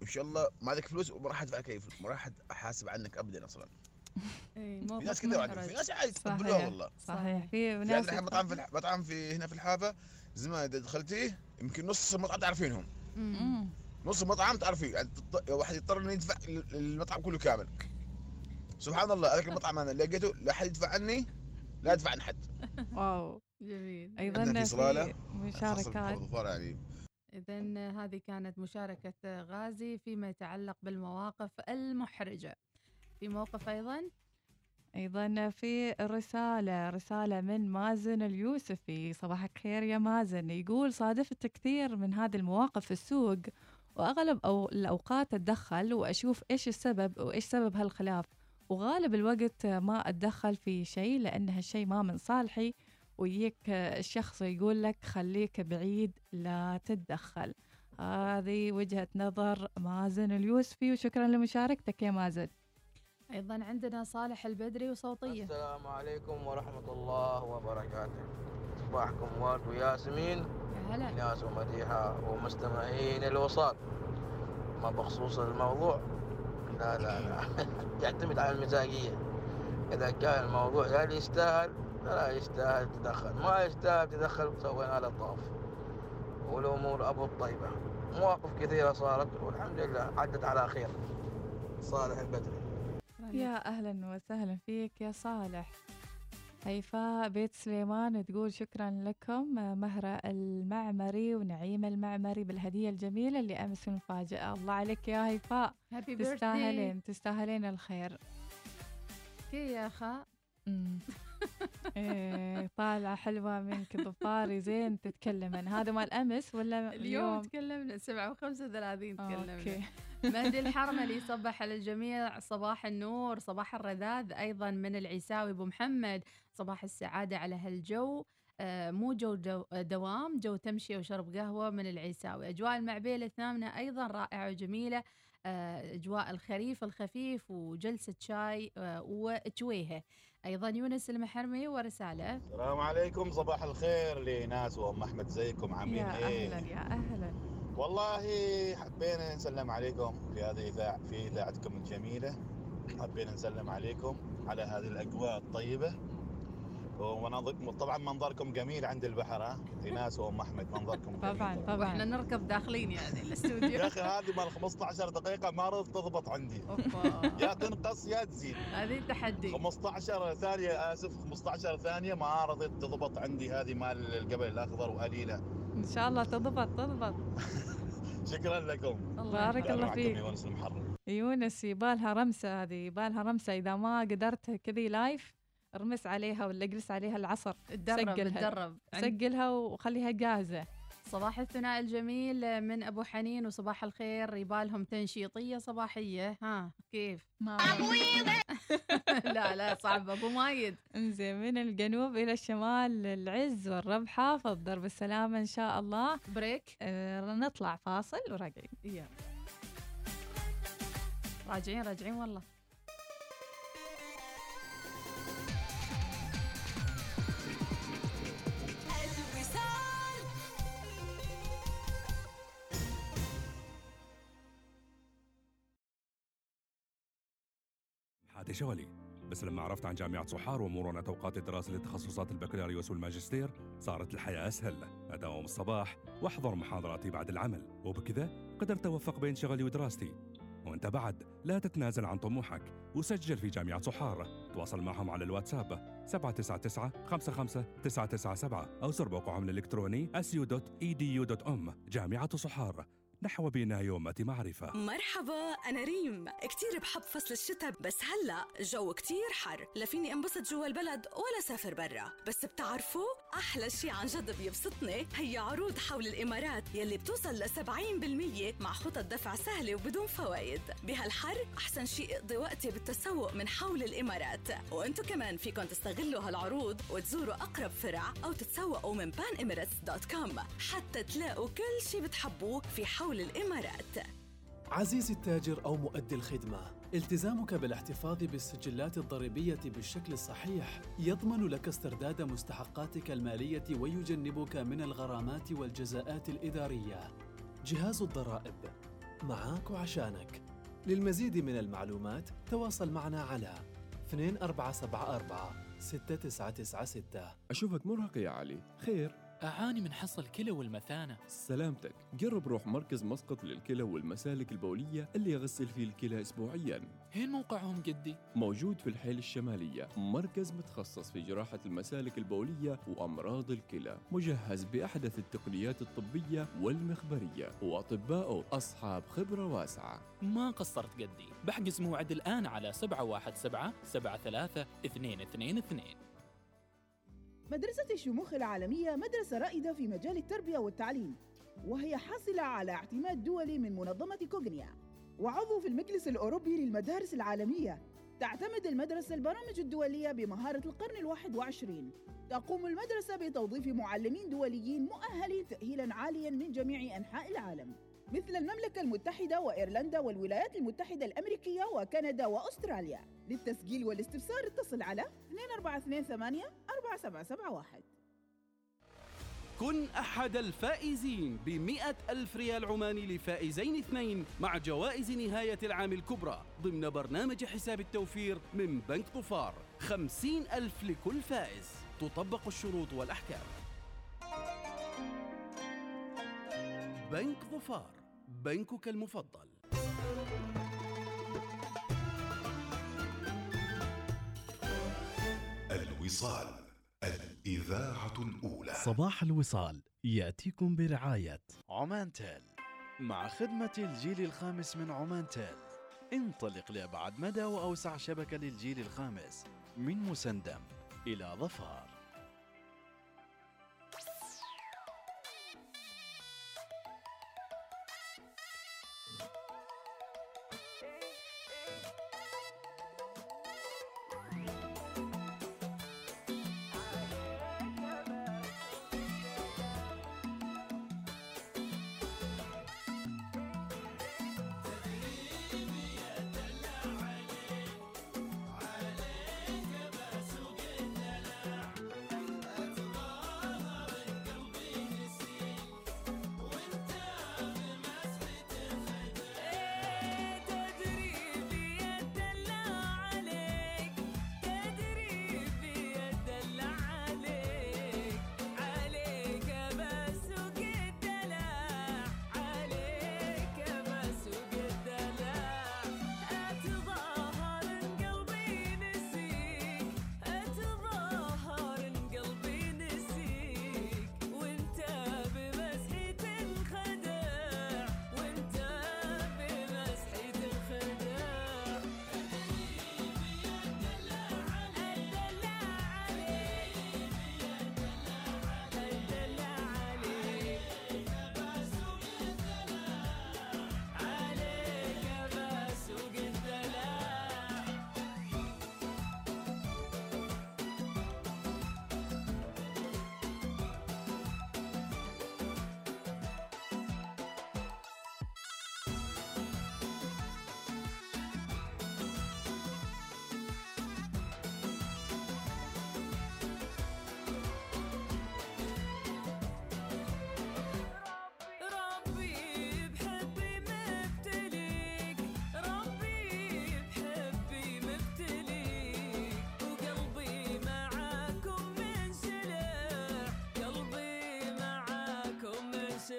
إن شاء الله ما عندك فلوس وما راح أدفع لك اي فلوس ما راح أحاسب عنك ابدا أصلا <laughs> اي في ناس كذا. في ناس عادي. تقبلوها والله صحيح في ناس الحين مطعم في مطعم في هنا في الحافة زمان اذا دخلتيه يمكن نص المطعم تعرفينهم. نص المطعم تعرفيه يعني واحد يضطر إنه يدفع ال- المطعم كله كامل. سبحان الله هذاك المطعم أنا لقيته لا احد يدفع عني لا ادفع عن حد. واو. جميل. أيضا عندنا في صلالة مشاركات. يعني. إذا هذه كانت مشاركة غازي فيما يتعلق بالمواقف المحرجة. في موقف أيضا؟ أيضا في رسالة رسالة من مازن اليوسفي. صباحك خير يا مازن. يقول صادفت كثير من هذه المواقف في السوق وأغلب أو الأوقات أتدخل وأشوف إيش السبب وإيش سبب هالخلاف. وغالب الوقت ما أتدخل في شيء لأن هالشيء ما من صالحي. ويجيك الشخص يقول لك خليك بعيد لا تتدخل. هذه وجهة نظر مازن اليوسفي وشكرا لمشاركتك يا مازن. أيضا عندنا صالح البدري وصوتية. السلام عليكم ورحمة الله وبركاته. صباحكم ورد وياسمين. يا هلا. ناس ومديحة ومستمعين الوصال. ما بخصوص الموضوع. لا لا لا. <laughs> يعتمد على المزاجية. إذا كان الموضوع يعني يستاهل لا يستاهل تدخل. ما يستاهل تدخل سوينا له طاف والأمور أبو الطيبة. مواقف كثيرة صارت والحمد لله عدت على خير. صالح البدري. يا أهلا وسهلا فيك يا صالح. هيفاء بيت سليمان تقول شكرا لكم مهرة المعمري ونعيم المعمري بالهدية الجميلة اللي أمس مفاجأة. الله عليك يا هيفاء. تستاهلين تستاهلين الخير. كي يا أمم. <laughs> إيه طالعة حلوة منك ظفاري زين تتكلمن. هذا مال أمس ولا اليوم؟ تكلمنا سبعة وخمسة وثلاثين تكلمنا. okay. مهدي الحرملي صبح على الجميع صباح النور صباح الرذاذ أيضا من العيساوي أبو محمد صباح السعادة على هالجو. آه، مو جو, جو دوام جو تمشي وشرب قهوة من العيساوي. أجواء المعبيل الثامنة أيضا رائعة وجميلة. آه، أجواء الخريف الخفيف وجلسة شاي آه، أيضا يونس المحرمي ورسالة. السلام عليكم صباح الخير إيناس وأم أحمد ازيكم عاملين إيه؟ أهلا يا أهلا. والله حبينا نسلم عليكم في هذه الاذاعه في إذاعتكم الجميلة. حبينا نسلم عليكم على هذه الأجواء الطيبة. ومناظركم طبعا منظركم جميل عند البحر ها؟ <laughs> إيناس وأم أحمد منظركم جميل طبعا وإحنا طبعا. نركض داخلين يعني <laughs> الاستوديو. يا أخي هذه مال 15 دقيقة ما رضت تضبط عندي. <laughs> يا تنقص يا تزيد. هذه تحدي. 15 ثانية آسف 15 ثانية ما رضيت تضبط عندي هذه مال الجبل الأخضر وقليلة. إن شاء الله تضبط تضبط. شكرا لكم. بارك كان الله فيك. يونس المحرمي يونس يبالها رمسة هذه يبالها رمسة إذا ما قدرت كذي live ارمس عليها ولا اجلس عليها العصر. تدرب سجلها. تدرب سجلها وخليها جاهزة. صباح الثناء الجميل من أبو حنين وصباح الخير. يبالهم تنشيطية صباحية. ها كيف؟ ما <laughs> لا لا صعب أبو مايد. انزين من الجنوب إلى الشمال العز والرب حافظ. درب السلامة إن شاء الله. break. آه نطلع فاصل وراجعين. يلا. راجعين راجعين والله. شغلي. بس لما عرفت عن جامعة صحار ومرونة أوقات الدراسة لتخصصات البكالوريوس والماجستير صارت الحياة أسهل. أداوم الصباح وأحضر محاضراتي بعد العمل. وبكذا قدرت أوفق بين شغلي ودراستي. وانت بعد لا تتنازل عن طموحك. وسجل في جامعة صحار تواصل معهم على الواتساب 799 55 997 أو زر موقعهم الإلكتروني su.edu.um جامعة صحار نحو بناء يومة معرفة. مرحبا أنا ريم. كتير بحب فصل الشتاء بس هلأ جو كتير حر. لا فيني أنبسط جوا البلد ولا سافر برا. بس بتعرفوا أحلى شي عن جد بيبسطني هي عروض حول الإمارات يلي بتوصل ل 70% مع خطط دفع سهلة وبدون فوائد. بهالحر أحسن شي اقضي وقتي بالتسوق من حول الإمارات. وأنتو كمان فيكن تستغلوا هالعروض وتزوروا أقرب فرع أو تتسوقوا من panemirates.com حتى تلاقوا كل شي بتحبوه في حول الإمارات. عزيزي التاجر أو مؤدي الخدمة التزامك بالاحتفاظ بالسجلات الضريبية بالشكل الصحيح يضمن لك استرداد مستحقاتك المالية ويجنبك من الغرامات والجزاءات الإدارية. جهاز الضرائب. معاك وعشانك للمزيد من المعلومات تواصل معنا على 2474 6996 أشوفك مرهق يا علي. خير. أعاني من حصى الكلى والمثانة. سلامتك. جرب روح مركز مسقط للكلى والمسالك البولية اللي يغسل فيه الكلى أسبوعياً. هين موقعهم قدي؟ موجود في الحيل الشمالية. مركز متخصص في جراحة المسالك البولية وأمراض الكلى. مجهز بأحدث التقنيات الطبية والمخبرية. وأطباؤه أصحاب خبرة واسعة. ما قصرت قدي بحجز موعد الآن على 717 73 222 مدرسة الشموخ العالمية مدرسة رائدة في مجال التربية والتعليم وهي حاصلة على اعتماد دولي من منظمة كوغنيا. وعضو في المجلس الأوروبي للمدارس العالمية تعتمد المدرسة البرامج الدولية بمهارة القرن الواحد وعشرين. تقوم المدرسة بتوظيف معلمين دوليين مؤهلين تأهيلا عاليا من جميع أنحاء العالم. مثل المملكة المتحدة وإيرلندا والولايات المتحدة الأمريكية وكندا وأستراليا. للتسجيل والاستفسار اتصل على 2428 4771 كن أحد الفائزين بمئة ألف ريال عماني لفائزين اثنين مع جوائز نهاية العام الكبرى ضمن برنامج حساب التوفير من بنك طفار خمسين ألف لكل فائز. تطبق الشروط والأحكام. بنك ظفار بنكك المفضل. الوصال الإذاعة الأولى. صباح الوصال يأتيكم برعاية. عمان تيل مع خدمة الجيل الخامس من عمان تيل انطلق لأبعد مدى وأوسع شبكة للجيل الخامس. من مسندم إلى ظفار.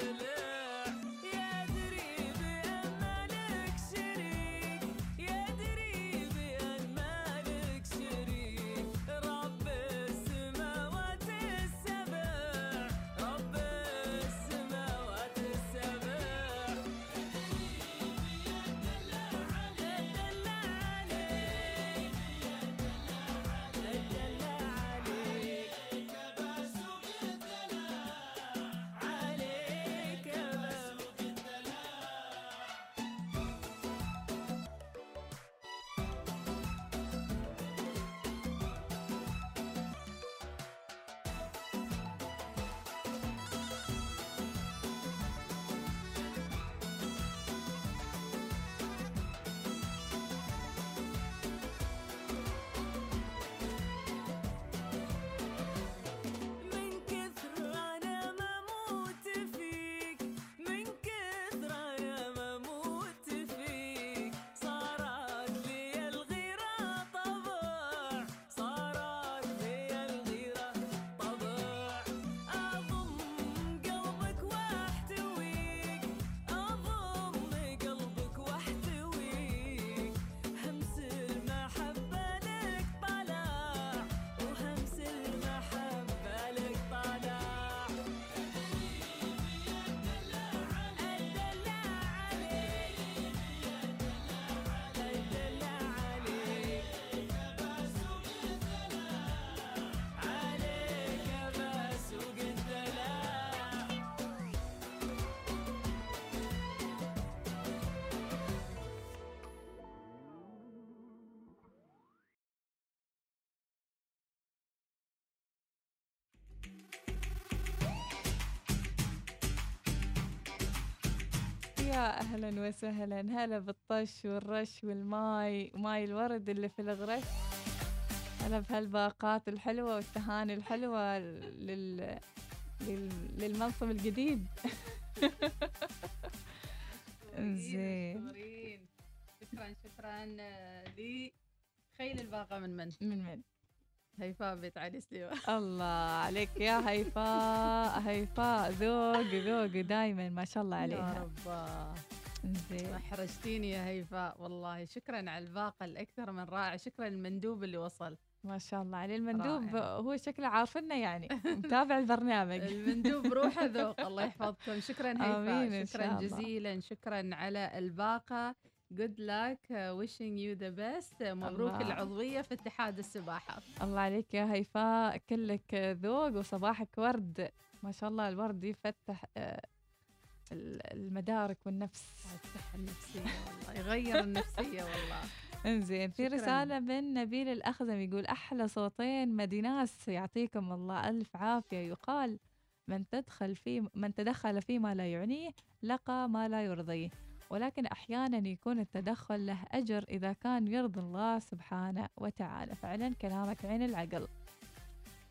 معاكم يا أهلا وسهلا. هلا بالطش والرش والماي ماي الورد اللي في الغرش هلا بهالباقات الحلوة والتهاني الحلوة لل... لل... للمنصب الجديد. <laughs> زين. شكرا شكرا آه، لخيل الباقة من من. من من. هيفاء بيت علي سليمان. <laughs> الله عليك يا هيفاء. هيفاء ذوق ذوق دايما ما شاء الله يا عليها. رب. زين. احرجتيني يا هيفاء والله شكرا على الباقة الأكثر من رائع شكرا المندوب اللي وصل. ما شاء الله عليه. المندوب رائع. هو شكله عارفنا يعني متابع البرنامج. <laughs> المندوب روحه ذوق الله يحفظكم. شكرا <laughs> هيفاء شكرا. جزيلا شكرا على الباقة. Good luck uh, wishing you the best. مبروك الله. العضوية في اتحاد السباحة. الله عليك يا هيفاء. كلك ذوق وصباحك ورد. ما شاء الله الورد يفتح آه، ال- المدارك والنفس. يفتح النفسية والله. يغير النفسية والله. انزين في. رسالة من نبيل الأخزم يقول أحلى صوتين مديناس. يعطيكم الله ألف عافية. يقال من تدخل في من تدخل فيما لا يعنيه لقى ما لا يرضيه. ولكن أحيانا يكون التدخل له أجر إذا كان يرضي الله سبحانه وتعالى. فعلا كلامك عين العقل.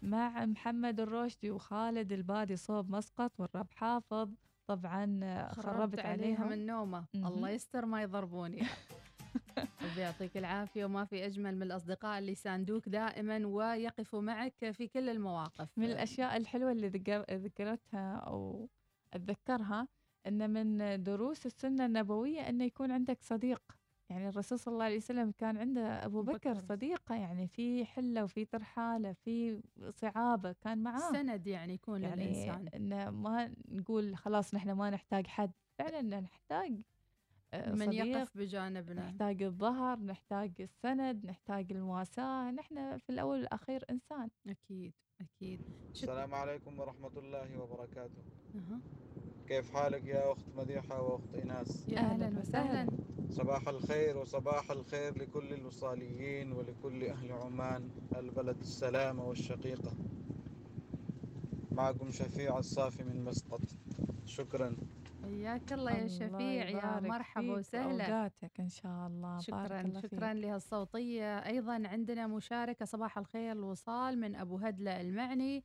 مع محمد الرشدي وخالد البادي صوب مسقط والرب حافظ طبعا خربت عليهم من نومة. مهم. الله يستر ما يضربوني. <laughs> وبيعطيك العافية وما في أجمل من الأصدقاء اللي يساندوك دائما ويقفوا معك في كل المواقف. من الأشياء الحلوة اللي ذكر- ذكرتها أو أتذكرها أن من دروس السنة النبوية أن يكون عندك صديق. يعني الرسول صلى الله عليه وسلم كان عنده أبو بكر بكر. صديقة يعني في حلة وفي ترحالة في صعابة كان معاه. سند يعني يكون يعني للإنسان. إن ما نقول خلاص نحن ما نحتاج حد. فعلا نحتاج آه، من يقف بجانبنا. نحتاج الظهر نحتاج السند نحتاج المواساة نحن في الأول والأخير إنسان. أكيد أكيد. السلام عليكم ورحمة الله وبركاته. أها. كيف حالك يا أخت مديحة وأخت إيناس؟ يا أهلا وسهلا. صباح الخير وصباح الخير لكل الوصاليين ولكل أهل عمان البلد السلامة والشقيقة. معكم شفيع الصافي من مسقط. شكرا. حياك الله يا الله شفيع يا مرحبا وسهلا وأوقاتك إن شاء الله. بارك شكرا الله شكرا فيك. لها الصوتية أيضا عندنا مشاركة صباح الخير الوصال من أبو هدلة المعني.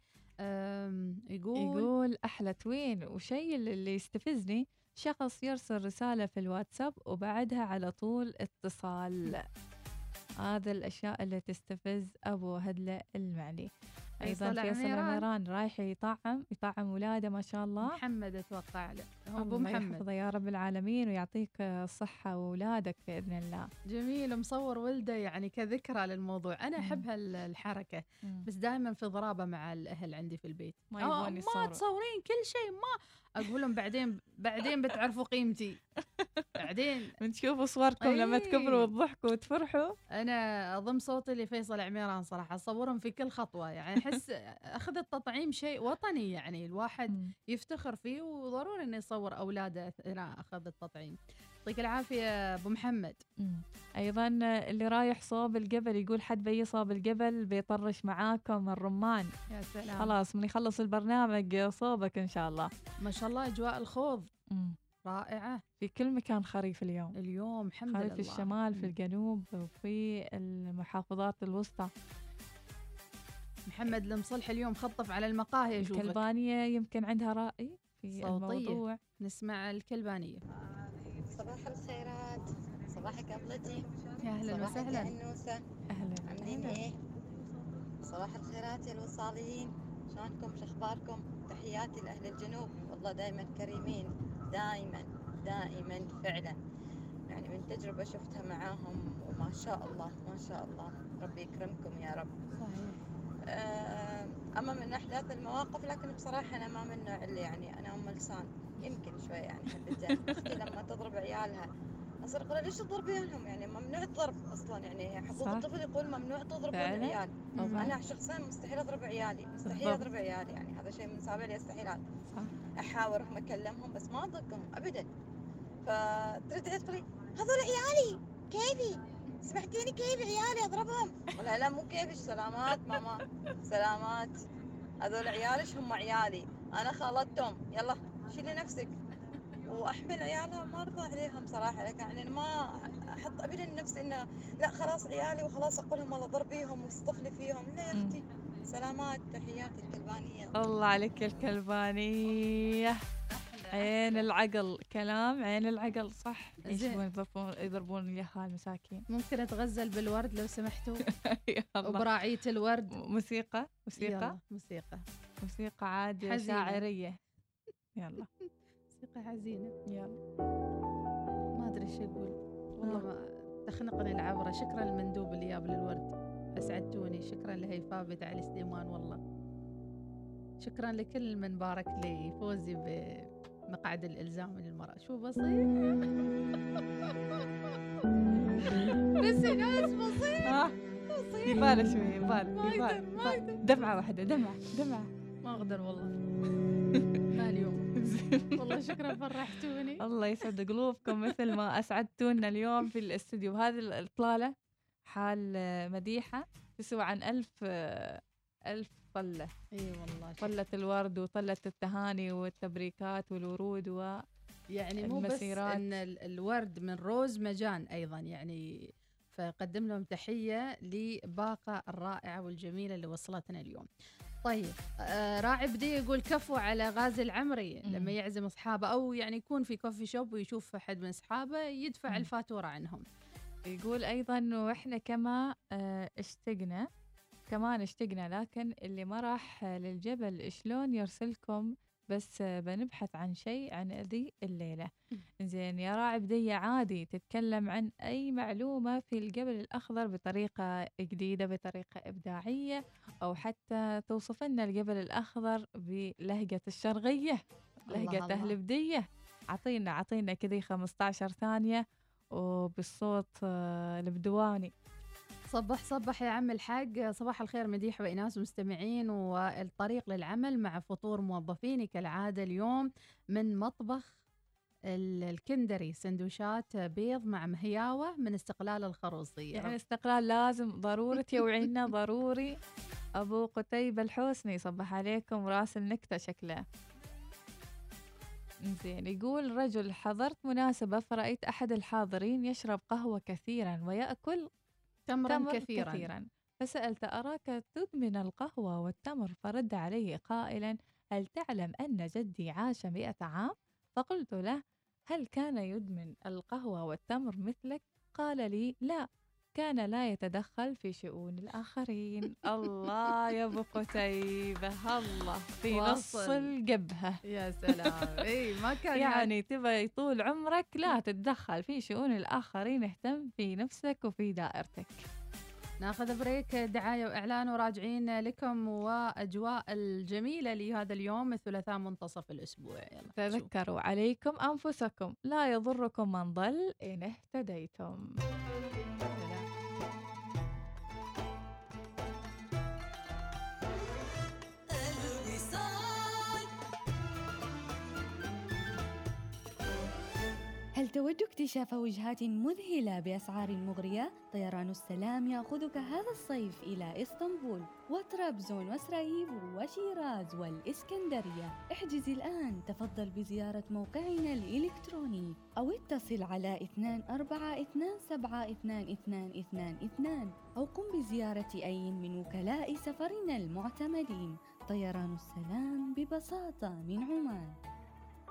يقول يقول أحلى توين وشيء اللي يستفزني شخص يرسل رسالة في الواتساب وبعدها على طول اتصال. هذا الأشياء اللي تستفز أبو هدلة المعني. أيضا فيصل عميران. رايح يطعم يطعم ولاده ما شاء الله. محمد أتوقع له. الله محمد. يحفظه يا رب العالمين ويعطيك الصحة وأولادك بإذن الله. جميل مصور ولده يعني كذكرى للموضوع. أنا أحب هالحركة بس دائما في ضرابة مع الأهل عندي في البيت. ما آه، يبغون ما يصوروا. تصورين كل شيء ما أقول لهم بعدين بعدين بتعرفوا قيمتي. بعدين بنشوف صوركم لما تكبروا إيه. وتضحكوا وتفرحوا. أنا أضم صوتي لفيصل عميران صراحة اصورهم في كل خطوة يعني أحس <laughs> أخذ التطعيم شيء وطني يعني الواحد يفتخر فيه وضروري إنه يصور اولاده أثناء أخذ التطعيم. يعطيك العافية أبو محمد. مم. أيضا اللي رايح صوب الجبل يقول حد بي صوب الجبل بيطرش معاكم الرمان. يا سلام. خلاص من يخلص البرنامج صوبك إن شاء الله. ما شاء الله أجواء الخوض. مم. رائعة. في كل مكان خريف اليوم. اليوم الحمد خريف لله. في الشمال في. الجنوب وفي المحافظات الوسطى. محمد المصلح اليوم خطف على المقاهي أشوفك. الكلبانية يمكن عندها رأي في صوتية. الموضوع. نسمع الكلبانية. صباح الخيرات. صباحك أبلتي يا أهلاً صباحك وسهلاً. أنوسة أهلا. عاملين إيه؟ صباح الخيرات يا الوصاليين شلونكم؟ شخباركم تحياتي لأهل الجنوب. والله دائما كريمين. دائما دائما فعلا. يعني من تجربة شفتها معاهم وما شاء الله ما شاء الله. ربي يكرمكم يا رب. صحيح. آه، أما من أحداث المواقف لكن بصراحة أنا ما من النوع اللي يعني أنا أم لسان يمكن شوي يعني حبتين أختي لما تضرب عيالها. أصير أقول لها ليش تضربينهم يعني ممنوع الضرب أصلا يعني حقوق. الطفل يقول ممنوع فعلاً؟ العيال. أنا شخصيا مستحيل أضرب عيالي مستحيل. أضرب عيالي يعني هذا شيء من سابع الاستحيلات. صح. أحاول أروح أكلمهم بس ما أضقهم أبدا. فترد علي تقولي؟ هذول عيالي كيفي؟ سمحتيني كيفي عيالي أضربهم؟ ولا لا مو كيفي سلامات ماما سلامات. هذول عيالش هم عيالي؟ أنا خالتهم يلا. شيلي نفسك. واحمل عيالها ما أرضى عليهم صراحة لكن يعني ما أحط ابدا نفسي إنه لا خلاص عيالي وخلاص أقول لهم والله ضربيهم واصطفلي فيهم. لا يا أختي سلامات تحياتي الكلبانية. الله عليك يا الكلبانية. عين العقل كلام عين العقل صح. زين. يشوفون يضربون يضربون اليهال المساكين ممكن أتغزل بالورد لو سمحتوا. <laughs> وبراعية الورد. موسيقى موسيقى. يلا، موسيقى. موسيقى عاد حزينة. شاعرية. يلا. <laughs> موسيقى حزينة. يلا. ما أدري إيش أقول. والله ما تخنقني العبرة. شكرا للمندوب اللي جاب الورد. أسعدتوني. شكرا لهيفاء بنت علي سليمان والله. شكرا لكل من بارك لي فوزي بمقعد الإلزام للمرأة شو بسيط؟ <laughs> بس ناس بسيط. ها بسيط. يباله شوي يباله يباله دمعة واحدة دمعة دمعة. ما أقدر والله. <laughs> ما اليوم. والله شكرا فرحتوني. الله يسعد قلوبكم مثل ما أسعدتونا اليوم في الاستوديو. هذه الاطلاله حال مديحة تسوى عن ألف ألف طلة. إي والله طلة الورد وطلة التهاني والتبريكات والورود و يعني مو بس. إن ال- الورد من روز مجان أيضا يعني فقدم لهم تحية لباقة الرائعة والجميلة اللي وصلتنا اليوم. طيب آه راعي بدي يقول كفو على غازي العمري مم. لما يعزم أصحابه أو يعني يكون في كوفي شوب ويشوف أحد من أصحابه يدفع مم. الفاتورة عنهم. يقول أيضا وإحنا كما آه، اشتقنا كمان اشتقنا لكن اللي ما راح للجبل شلون يرسلكم بس بنبحث عن شيء عن ذي الليلة. زين يا راعي بدية عادي تتكلم عن أي معلومة في الجبل الأخضر بطريقة جديدة بطريقة إبداعية أو حتى توصف لنا الجبل الأخضر بلهجة الشرقية لهجة الله. أهل بدية. عطينا عطينا كذي 15 ثانية وبالصوت البدواني. صبح صبح يا عم الحاج. صباح الخير مديح وإناس مستمعين والطريق للعمل مع فطور موظفيني كالعادة اليوم من مطبخ ال- الكندري سندوشات بيض مع مهياوة من استقلال الخروصية. يعني استقلال لازم ضروري توعينا <laughs> ضروري. أبو قتيبة الحوسني صبح عليكم رأس النكتة شكله. زين يقول رجل حضرت مناسبة فرأيت أحد الحاضرين يشرب قهوة كثيرا ويأكل تمرا تمر كثيرا, كثيرا فسألت أراك تدمن القهوة والتمر فرد علي قائلا هل تعلم أن جدي عاش مئة عام؟ فقلت له هل كان يدمن القهوة والتمر مثلك؟ قال لي لا كان لا يتدخل في شؤون الآخرين. الله يا أبو قتيبة الله في نص. الجبهة. يا سلام. إي ما كان <laughs> يعني تبغى طول عمرك لا تتدخل في شؤون الآخرين اهتم في نفسك وفي دائرتك. ناخذ بريك دعاية وإعلان وراجعين لكم وأجواء الجميلة لهذا اليوم الثلاثاء منتصف الأسبوع. يلا. تذكروا عليكم أنفسكم. لا يضركم من ضل إن اهتديتم. هل تود اكتشاف وجهات مذهلة بأسعار مغرية؟ طيران السلام يأخذك هذا الصيف إلى إسطنبول. وطرابزون وسراييف وشيراز والإسكندرية. احجز الآن. تفضل بزيارة موقعنا الإلكتروني. أو اتصل على 24272222 أو قم بزيارة أي من وكلاء سفرنا المعتمدين. طيران السلام ببساطة من عمان.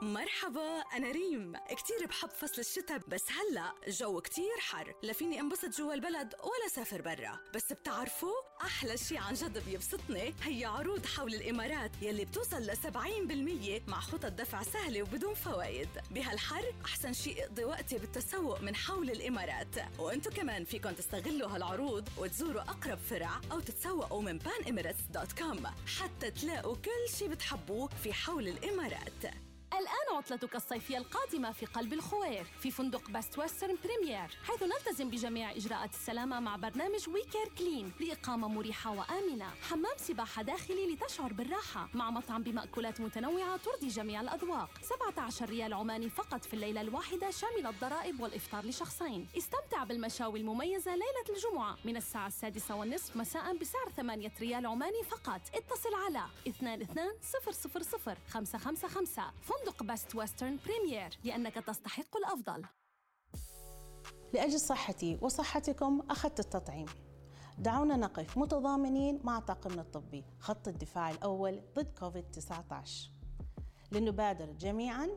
مرحبا أنا ريم. كتير بحب فصل الشتاء بس هلأ جو كتير حر. لا فيني انبسط جوا البلد ولا سافر برا. بس بتعرفوا أحلى شي عن جد بيبسطني هي عروض حول الإمارات يلي بتوصل ل 70% مع خطط دفع سهلة وبدون فوائد بهالحر أحسن شي اقضي وقتي بالتسوق من حول الإمارات. وأنتو كمان فيكن تستغلوا هالعروض وتزوروا أقرب فرع أو تتسوقوا من panemirates.com حتى تلاقوا كل شي بتحبوه في حول الإمارات. الآن عطلتك الصيفية القادمة في قلب الخوير في فندق Best Western Premier حيث نلتزم بجميع إجراءات السلامة مع برنامج We Care Clean لإقامة مريحة وآمنة. حمام سباحة داخلي لتشعر بالراحة مع مطعم بمأكولات متنوعة ترضي جميع الأذواق. 17 ريال عماني فقط في الليلة الواحدة شامل الضرائب والإفطار لشخصين. استمتع بالمشاوي المميزة ليلة الجمعة من الساعة السادسة والنصف مساء بسعر 8 ريال عماني فقط. اتصل على 22 000 555 فندق Best Western Premier لأنك تستحق الأفضل. لأجل صحتي وصحتكم أخذت التطعيم. دعونا نقف متضامنين مع طاقمنا الطبي خط الدفاع الأول ضد كوفيد-19 لنبادر جميعا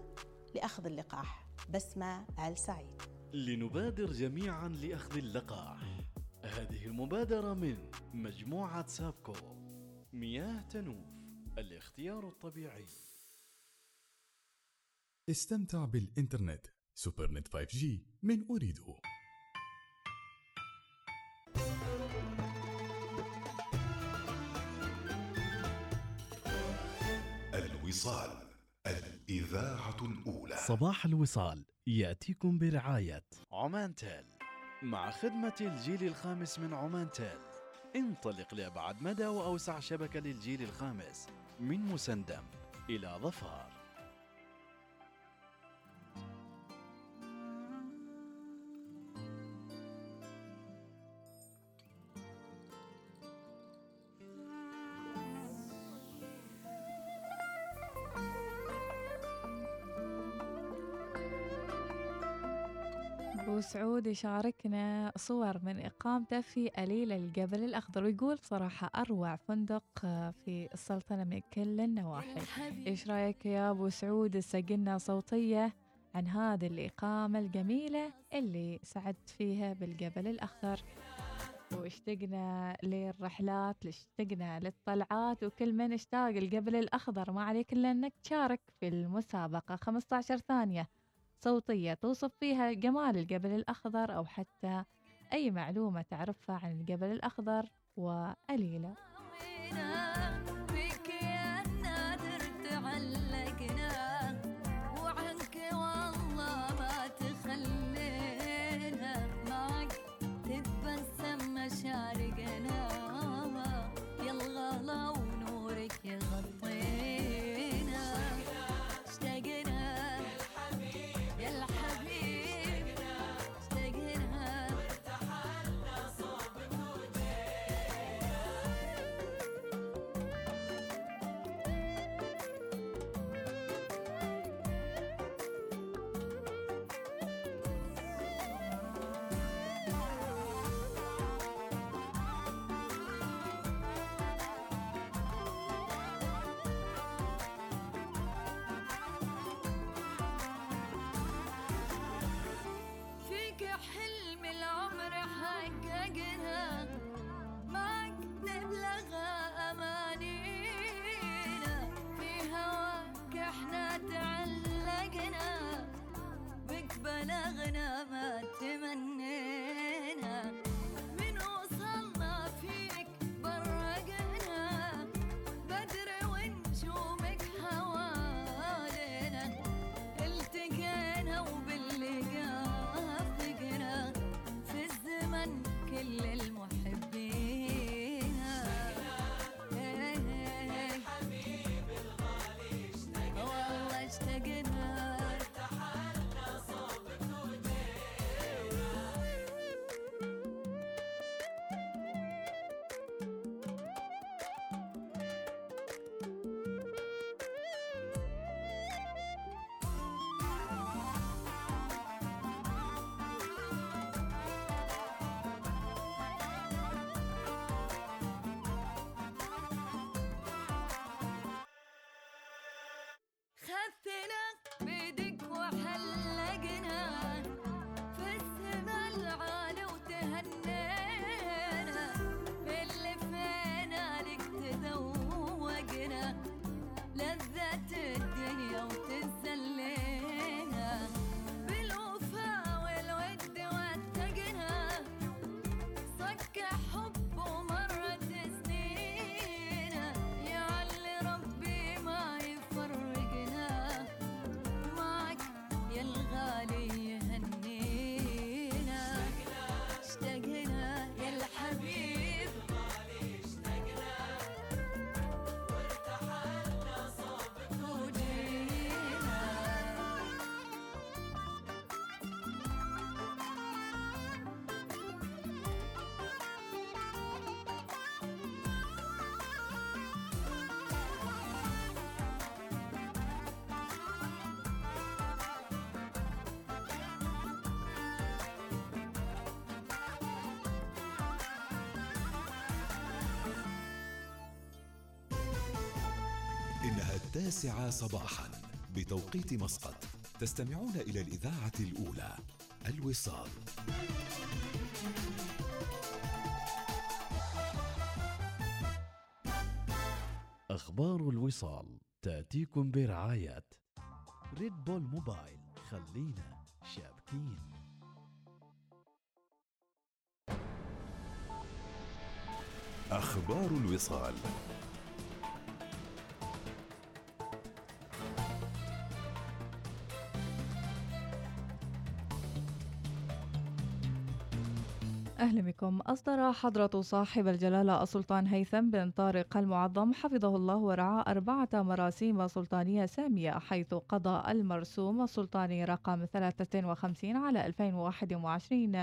لأخذ اللقاح. بسمة آل سعيد. لنبادر جميعا لأخذ اللقاح. هذه المبادرة من مجموعة سابكو. مياه تنوف الاختيار الطبيعي. استمتع بالإنترنت. سوبرنت 5G من أريدو الوصال الإذاعة الأولى. صباح الوصال يأتيكم برعاية. عمان تيل مع خدمة الجيل الخامس من عمان تيل انطلق لأبعد مدى وأوسع شبكة للجيل الخامس. من مسندم إلى ظفار. سعود يشاركنا صور من إقامته في أليل الجبل الأخضر ويقول بصراحة أروع فندق آه، في السلطنة من كل النواحي. إيش رأيك يا أبو سعود؟ تسجلنا صوتية عن هذه الإقامة الجميلة اللي سعدت فيها بالجبل الأخضر. واشتقنا للرحلات اشتقنا للطلعات وكل من اشتاق الجبل الأخضر. ما عليك إلا أنك تشارك في المسابقة. 15 ثانية. صوتية توصف فيها جمال الجبل الأخضر أو حتى أي معلومة تعرفها عن الجبل الأخضر وقليلة. إنها التاسعة صباحا بتوقيت مسقط. تستمعون إلى الإذاعة الأولى الوصال. أخبار الوصال تأتيكم برعاية ريد بول موبايل خلينا شابكين. أخبار الوصال. حضرة صاحب الجلالة السلطان هيثم بن طارق المعظم حفظه الله ورعاه أربعة مراسيم سلطانية سامية حيث قضى المرسوم السلطاني رقم 53 على 2021